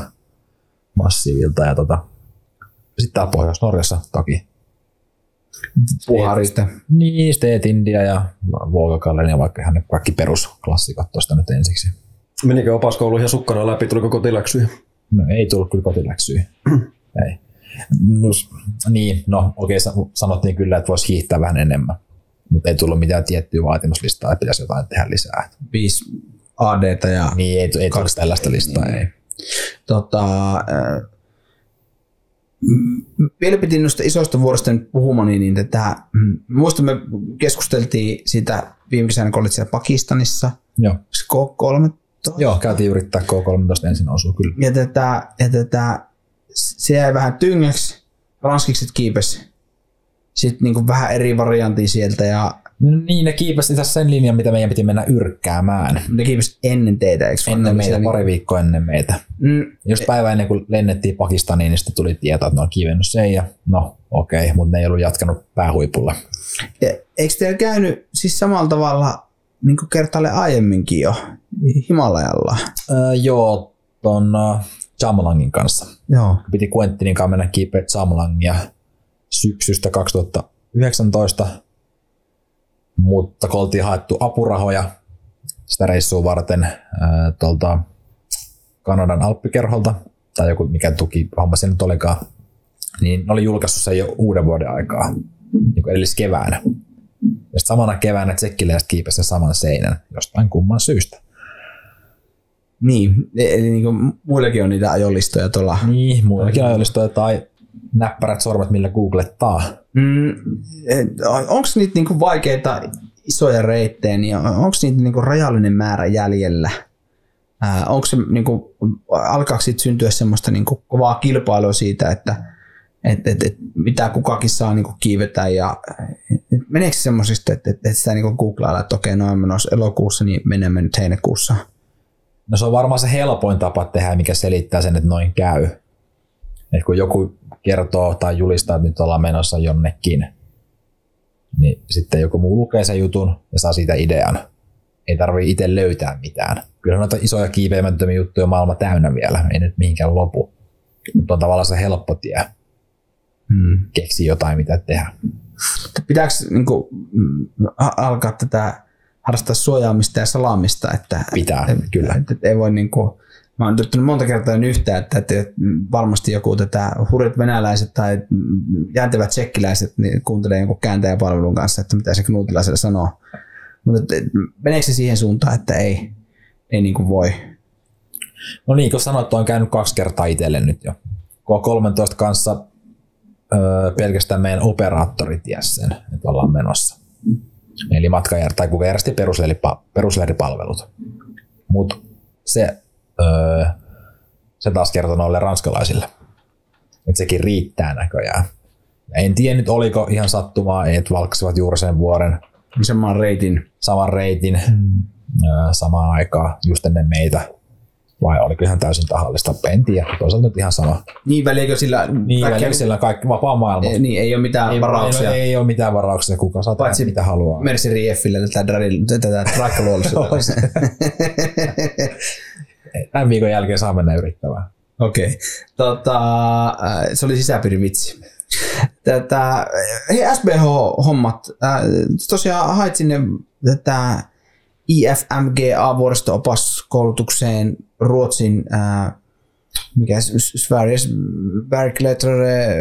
massiivilta. Ja tota, sitten täällä Pohjois-Norjassa toki. Puharista. Niin, State India ja Vuokakallen ja vaikka ihan ne kaikki perusklassikot tuosta nyt ensiksi. Menikö opaskoulu ihan sukkana läpi, tuliko kotiläksyjä? No ei tullut kyllä kotiläksyä. [CLEARS THROAT] ei. No, niin, no okei, sa- sanottiin kyllä, että voisi hiihtää vähän enemmän. Mutta ei tullut mitään tiettyä vaatimuslistaa, että pitäisi jotain tehdä lisää. Viisi ADtä ja Niin, ei, ei tullut tällaista listaa, ei. tota, äh, vielä piti noista isoista vuorosta nyt puhumaan, niin, tätä, mm, muistan me keskusteltiin siitä viime kesänä, kun olit siellä Pakistanissa, Joo. se K13, Joo, käytiin yrittää K13 ensin osua kyllä. ja tätä, ja tätä, se jäi vähän tyngäksi, ranskikset kiipesi. Sitten niin vähän eri variantia sieltä ja niin, ne kiipesi tässä sen linjan, mitä meidän piti mennä yrkkäämään. ne kiipesi ennen teitä, eikö Ennen meitä, tämmöisiä pari viikkoa ennen meitä. Mm, Just päivä ennen kuin lennettiin Pakistaniin, niin sitten tuli tieto, että ne on kivennyt sen ja no okei, okay, mutta ne ei ollut jatkanut päähuipulle. Ja eikö teillä käynyt siis samalla tavalla niin kuin kertaalle aiemminkin jo Himalajalla? Öö, joo, ton uh, Jamlangin kanssa. Joo. Piti Quentinin kanssa mennä kiipeä Jamlangia syksystä 2019, mutta kun oltiin haettu apurahoja sitä reissua varten ää, tuolta Kanadan Alppikerholta, tai joku mikä tuki homma se nyt olikaan, niin ne oli julkaissut sen jo uuden vuoden aikaa, niin kuin edellis keväänä. Ja samana keväänä tsekkiläiset kiipesi sen saman seinän jostain kumman syystä. Niin, eli niin kuin muillakin on niitä ajolistoja tuolla. Niin, muillakin ajollistoja tai näppärät sormet, millä googlettaa. Mm, onko niitä niin kuin vaikeita isoja reittejä, niin onko niitä niin kuin rajallinen määrä jäljellä? Onko se, niin kuin, alkaako siitä syntyä semmoista niin kuin kovaa kilpailua siitä, että et, et, et, mitä kukakin saa niin kuin kiivetä ja et, meneekö se semmoisista, että, että, että sitä niin kuin googlailla, että okei, no menossa elokuussa, niin menemme nyt heinäkuussa. No se on varmaan se helpoin tapa tehdä, mikä selittää sen, että noin käy. Et kun joku kertoo tai julistaa, että nyt ollaan menossa jonnekin, niin sitten joku muu lukee sen jutun ja saa siitä idean. Ei tarvii itse löytää mitään. Kyllä noita isoja kiipeimättömiä juttuja maailma täynnä vielä, ei nyt mihinkään lopu. Mutta on tavallaan se helppo tie Hmm. keksiä jotain, mitä tehdä. Pitääkö niin kuin, alkaa tätä harrastaa suojaamista ja salaamista, että Pitää, et, kyllä. Että, että ei voi niin kuin, mä oon yrittänyt monta kertaa yhtä, että, että varmasti joku tätä hurjat venäläiset tai jääntävät tsekkiläiset niin kuuntelee jonkun kääntäjäpalvelun kanssa, että mitä se knuutilaiselle sanoo. Mutta meneekö se siihen suuntaan, että ei, ei niin kuin voi? No niin, kun sanoit, on käynyt kaksi kertaa itselle nyt jo. K13 kanssa öö, pelkästään meidän operaattori ties sen, että ollaan menossa. Eli matkajär, tai kuka järjesti perusleiripa- perusleiripalvelut. Mutta se, öö, se taas kertoi noille ranskalaisille. Että sekin riittää näköjään. Ja en tiedä nyt oliko ihan sattumaa, että valkkasivat juuri sen vuoren Saman reitin. saman reitin öö, samaan aikaan just ennen meitä. Vai oliko ihan täysin tahallista? En tiedä. Toisaalta nyt ihan sama. Niin väliäkö sillä Niin, välillä siellä on kaikki vapaa maailma. ei, niin, ei ole mitään Ei, varauksia. ei, ei, ole mitään varauksia, kuka saa Paitsi mitä haluaa. Mersi Rieffillä tätä, tätä traikkaluollisuutta. [LAUGHS] [LAUGHS] Tämän viikon jälkeen saa mennä yrittämään. Okei. Okay. Tota, äh, se oli sisäpiirin vitsi. Tätä, hei SBH-hommat. Äh, tosiaan hait sinne tätä IFMGA vuoristo-opaskoulutukseen Ruotsin äh, mikä Sveriges Bergledare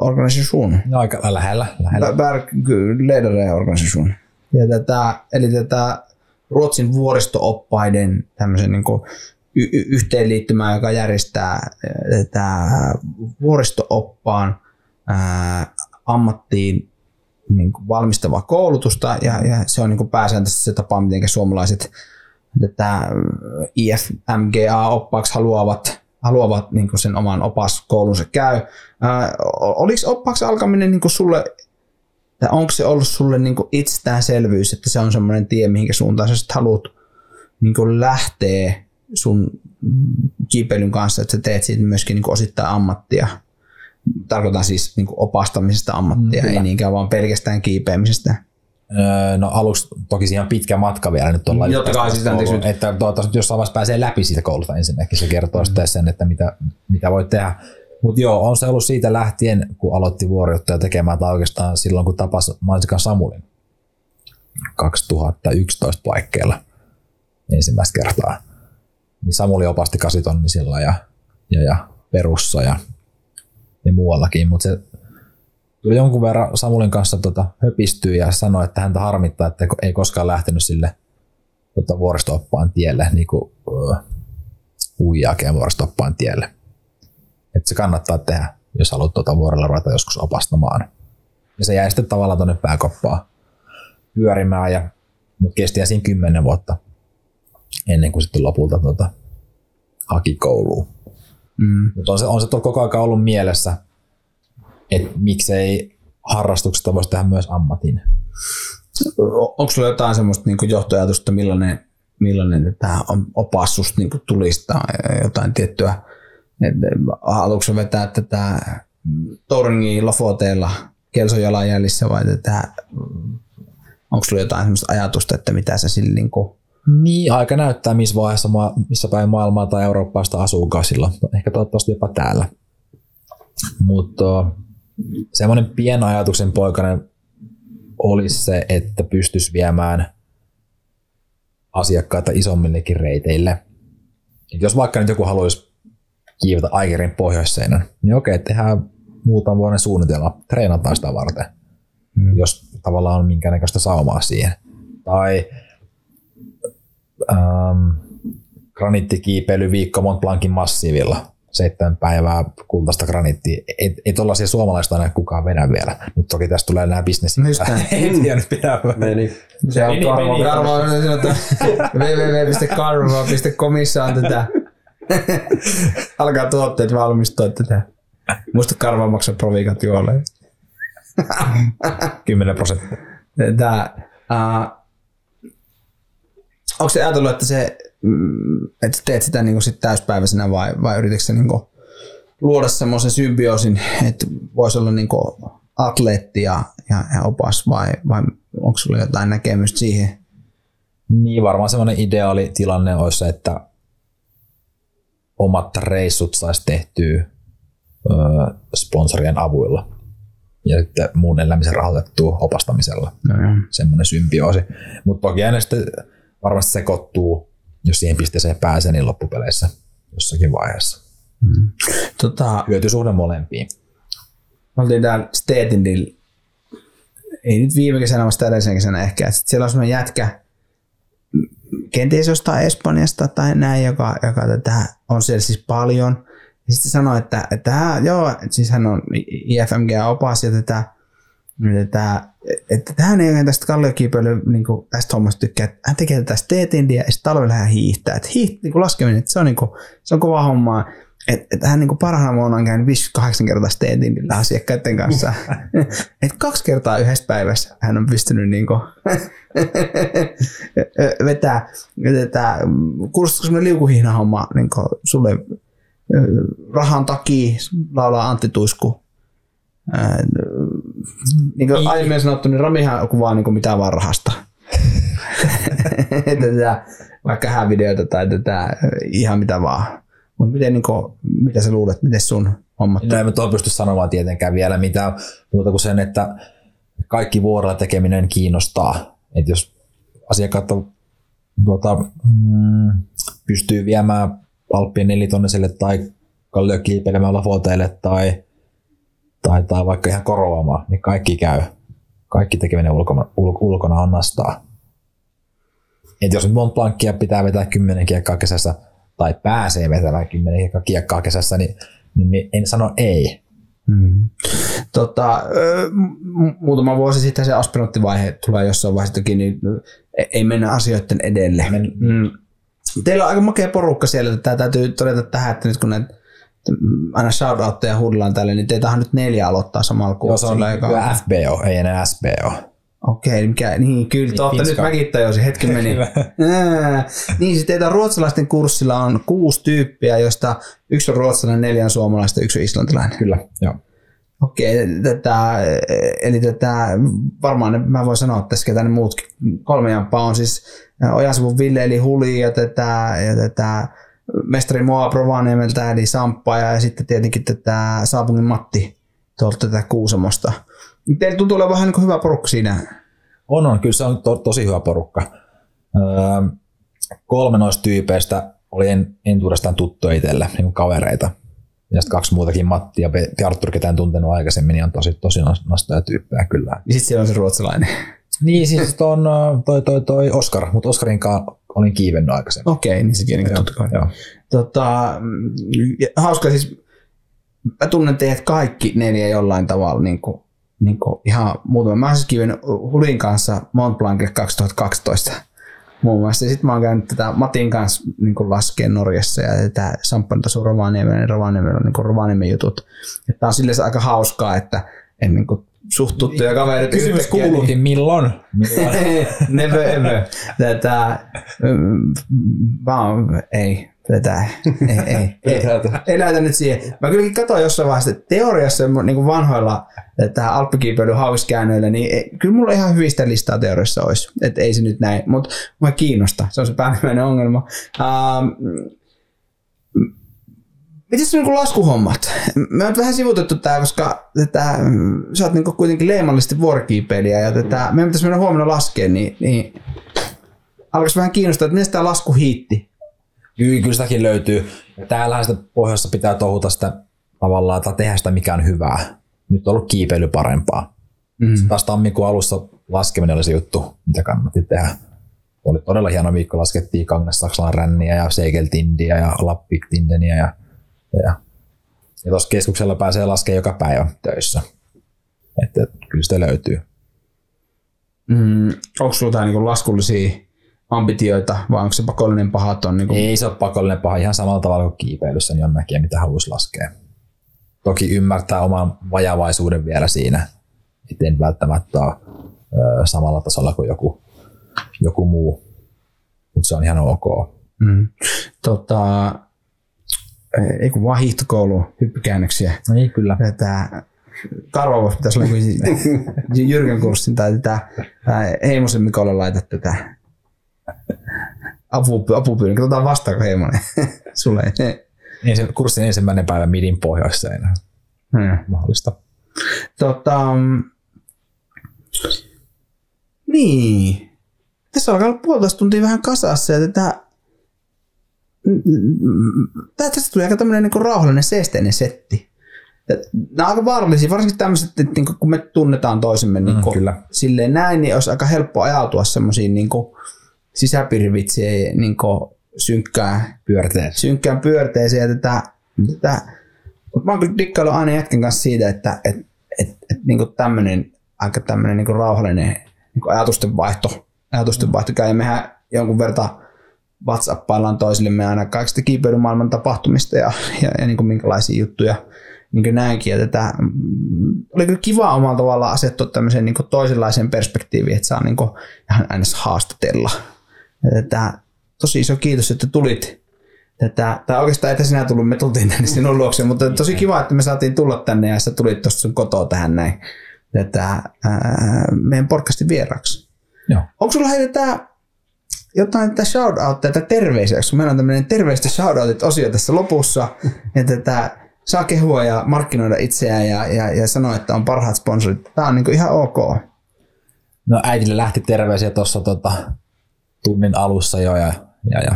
Organisation. No aika lähellä. lähellä. Bergledare Organisation. Ja tätä, eli tätä Ruotsin vuoristo-oppaiden tämmöisen niin yhteenliittymää, joka järjestää tätä vuoristo-oppaan ammattiin niin kuin valmistavaa koulutusta ja, ja se on niin kuin pääsääntöisesti se tapa, miten suomalaiset tätä IFMGA-oppaaksi haluavat, haluavat niin kuin sen oman opaskoulunsa käy. Oliko oppaaksi alkaminen niin kuin sulle, tai onko se ollut sulle niin kuin itsestäänselvyys, että se on semmoinen tie, mihinkä suuntaan sä haluat niin kuin lähteä sun kiipeilyn kanssa, että sä teet siitä myöskin niin osittain ammattia. Tarkoitan siis niin opastamisesta ammattia, Mm, ei kyllä. niinkään vaan pelkästään kiipeämisestä. Öö, No aluksi toki siihen on pitkä matka vielä nyt ollaan. Totta kai, siis anteeksi nyt. Että toivottavasti jossain vaiheessa pääsee läpi siitä koulusta ensinnäkin. Se kertoo mm. sitten sen, että mitä, mitä voi tehdä. Mutta joo, on se ollut siitä lähtien, kun aloitti vuorijohtaja tekemään, tai oikeastaan silloin, kun tapasi Mansikan Samulin 2011 paikkeilla ensimmäistä kertaa. Niin Samuli opasti kasitonnisilla ja, ja, ja perussa ja, ja muuallakin, mutta se tuli jonkun verran Samulin kanssa tota, höpistyä ja sanoi, että häntä harmittaa, että ei koskaan lähtenyt sille tota, vuoristoppaan tielle, niin kuin huijaakin vuoristoppaan tielle. Että se kannattaa tehdä, jos haluat tuota vuorella ruveta joskus opastamaan. Ja se jäi sitten tavallaan tuonne pääkoppaan pyörimään, ja, mutta kesti siinä kymmenen vuotta ennen kuin sitten lopulta tota, haki kouluun. Mm. Mutta on se, on se koko ajan ollut mielessä, että miksei harrastuksesta voisi tehdä myös ammatin. Onko sulla jotain semmoista niin johtoajatusta, millainen, millainen tämä opas susta niin tulisi tai jotain tiettyä, haluatko vetää tätä Torngi Lofoteella Kelson jalanjäljissä vai tätä, onko sulla jotain semmoista ajatusta, että mitä se sillä niin kuin niin, aika näyttää, missä vaiheessa, missä päin maailmaa tai Euroopasta asuu kasilla. Ehkä toivottavasti jopa täällä. Mutta semmoinen pien ajatuksen poikainen olisi se, että pystyisi viemään asiakkaita isommillekin reiteille. Jos vaikka nyt joku haluaisi kiivetä Aikerin pohjoisseinän, niin okei, tehdään muutaman vuoden suunnitelma, treenataan sitä varten, hmm. jos tavallaan on minkäännäköistä saumaa siihen. Tai ähm, graniittikiipeily viikko Mont Blancin massiivilla seitsemän päivää kultaista graniittia. Ei, ei tuollaisia suomalaista enää kukaan vedä vielä. Nyt toki tästä tulee nämä bisnes. [LAUGHS] ei tiedä nyt pitää. Meni. Se on Karvo. Karvo on www.karvo.comissa on tätä. [LAUGHS] Alkaa tuotteet valmistua tätä. Muista Karvo maksaa provikat juolle. 10 prosenttia. Tämä, uh, onko se ajatellut, että se Mm, että teet sitä niin kuin sit täyspäiväisenä vai, vai yritätkö se niin kuin luoda semmoisen symbioosin, että voisi olla niin kuin atleetti ja, ja, ja opas vai, vai onko sulla jotain näkemystä siihen? Niin, varmaan semmoinen ideaali tilanne olisi se, että omat reissut saisi tehtyä ö, sponsorien avuilla ja sitten muun elämisen rahoitettua opastamisella. No, semmoinen symbioosi. Mutta toki aina sitten varmasti sekoittuu jos siihen pisteeseen pääsee, niin loppupeleissä jossakin vaiheessa. Mm. Tota, Hyötysuhde molempiin. Me oltiin täällä Stetindillä, ei nyt viime kesänä, vaan edellisen kesänä ehkä, että siellä on semmoinen jätkä, kenties jostain Espanjasta tai näin, joka, joka tätä on siellä siis paljon. Ja sitten sanoi, että, että joo, siis hän on IFMG-opas ja tätä että, että tähän ei oikein tästä kalliokiipeilyä niin tästä hommasta tykkää. Että hän tekee tästä teetindiä ja sitten talvella hän hiihtää. Että hiiht, niin kuin laskeminen, että se on, niin kuin, se on kova hommaa. Että, että hän niin parhaana vuonna on käynyt 58 kertaa teetindillä asiakkaiden kanssa. [LAUGHS] että kaksi kertaa yhdessä päivässä hän on pystynyt niin kuin, [LAUGHS] vetää, vetää kuulostaa liukuhihna homma niin sulle rahan takia laulaa Antti Tuisku niin kuin aiemmin sanottu, niin Ramihan kuvaa niin kuin mitään vaan rahasta. [LAUGHS] tätä, vaikka häävideoita tai tätä, ihan mitä vaan. Mutta miten, niin kuin, mitä sä luulet, miten sun hommat? No en mä pysty sanomaan tietenkään vielä mitään muuta kuin sen, että kaikki vuorolla tekeminen kiinnostaa. Että jos asiakkaat tuota, mm, pystyy viemään Alppien nelitonniselle tai kalliokiipeilemään lafoteille tai tai, tai vaikka ihan korvaamaan, niin kaikki käy. Kaikki tekeminen ulkona, ul, ulkona on nastaa. Et jos nyt Mont Blancia pitää vetää kymmenen kiekkaa kesässä, tai pääsee vetämään kymmenen kiekkaa kesässä, niin, niin, niin en sano ei. Hmm. Tota, muutama vuosi sitten se aspiranttivaihe tulee jossain vaiheessa niin ei mennä asioiden edelle. Men, mm. Teillä on aika makea porukka siellä. Tämä täytyy todeta tähän, että nyt kun näitä aina shoutoutteja huudillaan tälle, niin teitähän nyt neljä aloittaa samalla. Joo, se on joka... FBO, ei enää SBO. Okei, mikä, niin kyllä, niin, totta, nyt mäkin tajusin, hetki meni. niin, sitten teitä ruotsalaisten kurssilla on kuusi tyyppiä, joista yksi on ruotsalainen, neljä on suomalaista, yksi on islantilainen. Kyllä, joo. Okei, tätä, eli tätä, varmaan mä voin sanoa tässä, ketä ne muut kolme jampaa on siis Ojasuvun Ville eli Huli ja tätä, ja tätä mestari Moa Provaniemeltä eli Samppa ja sitten tietenkin tätä Saapungin Matti tuolta tätä Kuusamosta. Teillä tuntuu olevan vähän niin hyvä porukka siinä. On, on. Kyllä se on to, tosi hyvä porukka. Öö, kolme noista tyypeistä oli en, entuudestaan tuttuja itselle, niin kuin kavereita. Ja sitten kaksi muutakin, Matti ja Artur, ketä en tuntenut aikaisemmin, niin on tosi, tosi nostoja tyyppejä kyllä. Ja sitten siellä on se ruotsalainen. Niin, siis on toi, toi, toi Oskar, mutta Oskarin kanssa olin kiivennyt aikaisemmin. Okei, niin sekin niin tuttu. Joo. Tota, hauska siis, mä tunnen teidät kaikki neljä jollain tavalla niin kuin, niin kuin ihan muutama. Mä siis kiivennyt Hulin kanssa Mont Blancille 2012 muun muassa. Sitten mä oon käynyt tätä Matin kanssa niin laskeen Norjassa ja tätä Samppan taso Rovaniemellä, niin Rovaniemellä on niin Rovaniemen jutut. Tämä on silleen aika hauskaa, että en niin kuin suht tuttuja kavereita. Kysymys kuuluukin, niin... milloin? milloin? [LAUGHS] never ever. Tätä, vaan ei, tätä, ei, ei, [LAUGHS] ei, ei lähdetä nyt siihen. Mä kylläkin katsoin jossain vaiheessa, että teoriassa niin kuin vanhoilla tämä alppikiipeilyn hauskäännöillä, niin ei, kyllä mulla ihan hyvistä listaa teoriassa olisi. Että ei se nyt näin, mutta mua kiinnostaa. Se on se päällimmäinen ongelma. Um, Miten se on niin laskuhommat? Me on vähän sivutettu tämä, koska tätä, sä oot niin kuitenkin leimallisesti vuorokiipeilijä ja tätä, meidän pitäisi mennä huomenna laskeen, niin, niin alkaisi vähän kiinnostaa, että mistä tämä lasku hiitti? Kyllä, kyllä sitäkin löytyy. Täällähän sitä pohjassa pitää touhuta sitä tavallaan, tai tehdä sitä mikä on hyvää. Nyt on ollut kiipeily parempaa. Mm. Taas tammikuun alussa laskeminen oli se juttu, mitä kannatti tehdä. Oli todella hieno viikko, laskettiin Kangas Saksalan ränniä ja Seigeltindiä ja Lappiktindeniä ja ja, ja tuossa keskuksella pääsee laskemaan joka päivä töissä. Että kyllä sitä löytyy. Mm, onko sinulla jotain niin laskullisia ambitioita vai onko se pakollinen paha? On niin kuin... Ei se ole pakollinen paha ihan samalla tavalla kuin kiipeilyssä, niin on näkijä mitä haluaisi laskea. Toki ymmärtää oman vajavaisuuden vielä siinä, että en välttämättä ole ö, samalla tasolla kuin joku, joku muu, mutta se on ihan ok. Mm. Tota, ei kun vaan hiihtokoulu, hyppykäännöksiä. No niin, kyllä. Tämä Karvavuus pitäisi olla Jyrkän kurssin tai tätä Heimosen Mikolle laitat tätä apu, apupyydän. Katsotaan vastaako Heimonen [LAUGHS] sulle. Niin se kurssin ensimmäinen päivä midin pohjoissa ei hmm. mahdollista. Tota, niin. Tässä alkaa olla puolitoista tuntia vähän kasassa ja tätä tästä tuli aika tämmöinen niin rauhallinen seesteinen setti. Nämä on aika vaarallisia, varsinkin tämmöiset, että niin kun me tunnetaan toisemme niin mm, kyllä. silleen näin, niin olisi aika helppo ajautua semmoisiin niin sisäpiirivitsien niin synkkään pyörteeseen. Synkkään pyörteeseen. Ja tätä, tätä, mutta mä oon kyllä aina jätken kanssa siitä, että et, et, et, niin tämmöinen aika tämmöinen niin rauhallinen niin ajatusten vaihto, ajatusten vaihto käy. Ja mehän jonkun verran WhatsAppaillaan toisillemme aina kaikista kiipeilymaailman tapahtumista ja, ja, ja niin kuin minkälaisia juttuja niin kuin näinkin. Ja tätä, mm, oli kyllä kiva omalla tavalla asettua tämmöiseen niin toisenlaiseen perspektiiviin, että saa niin kuin, ihan aina haastatella. Ja tätä, tosi iso kiitos, että tulit. Tätä, tai oikeastaan että sinä tullut, me tultiin tänne sinun luokse, mutta tosi kiva, että me saatiin tulla tänne ja sä tulit tuosta sun kotoa tähän näin. Tätä, ää, meidän podcastin vieraksi. Joo. Onko sulla heitetään jotain tätä shoutoutteja tai terveisiä, koska meillä on tämmöinen terveistä shoutoutit osio tässä lopussa, että tätä saa kehua ja markkinoida itseään ja, ja, ja sanoa, että on parhaat sponsorit. Tämä on niin ihan ok. No äitille lähti terveisiä tuossa tota, tunnin alussa jo ja, ja, ja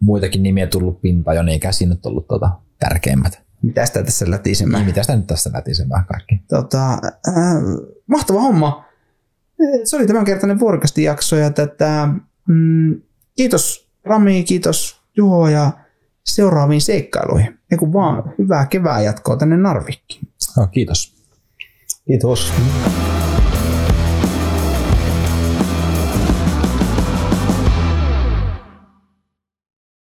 muitakin nimiä tullut pinta jo, niin eikä siinä nyt ollut tota, tärkeimmät. Mitä sitä tässä lätisemään? Niin, mitä sitä nyt tässä lätisemään kaikki? Tota, äh, mahtava homma. Se oli tämänkertainen vuorokasti jakso ja tätä, Mm, kiitos Rami, kiitos Juho ja seuraaviin seikkailuihin. Eiku vaan hyvää kevää jatkoa tänne Narvikkiin. No, kiitos. Kiitos.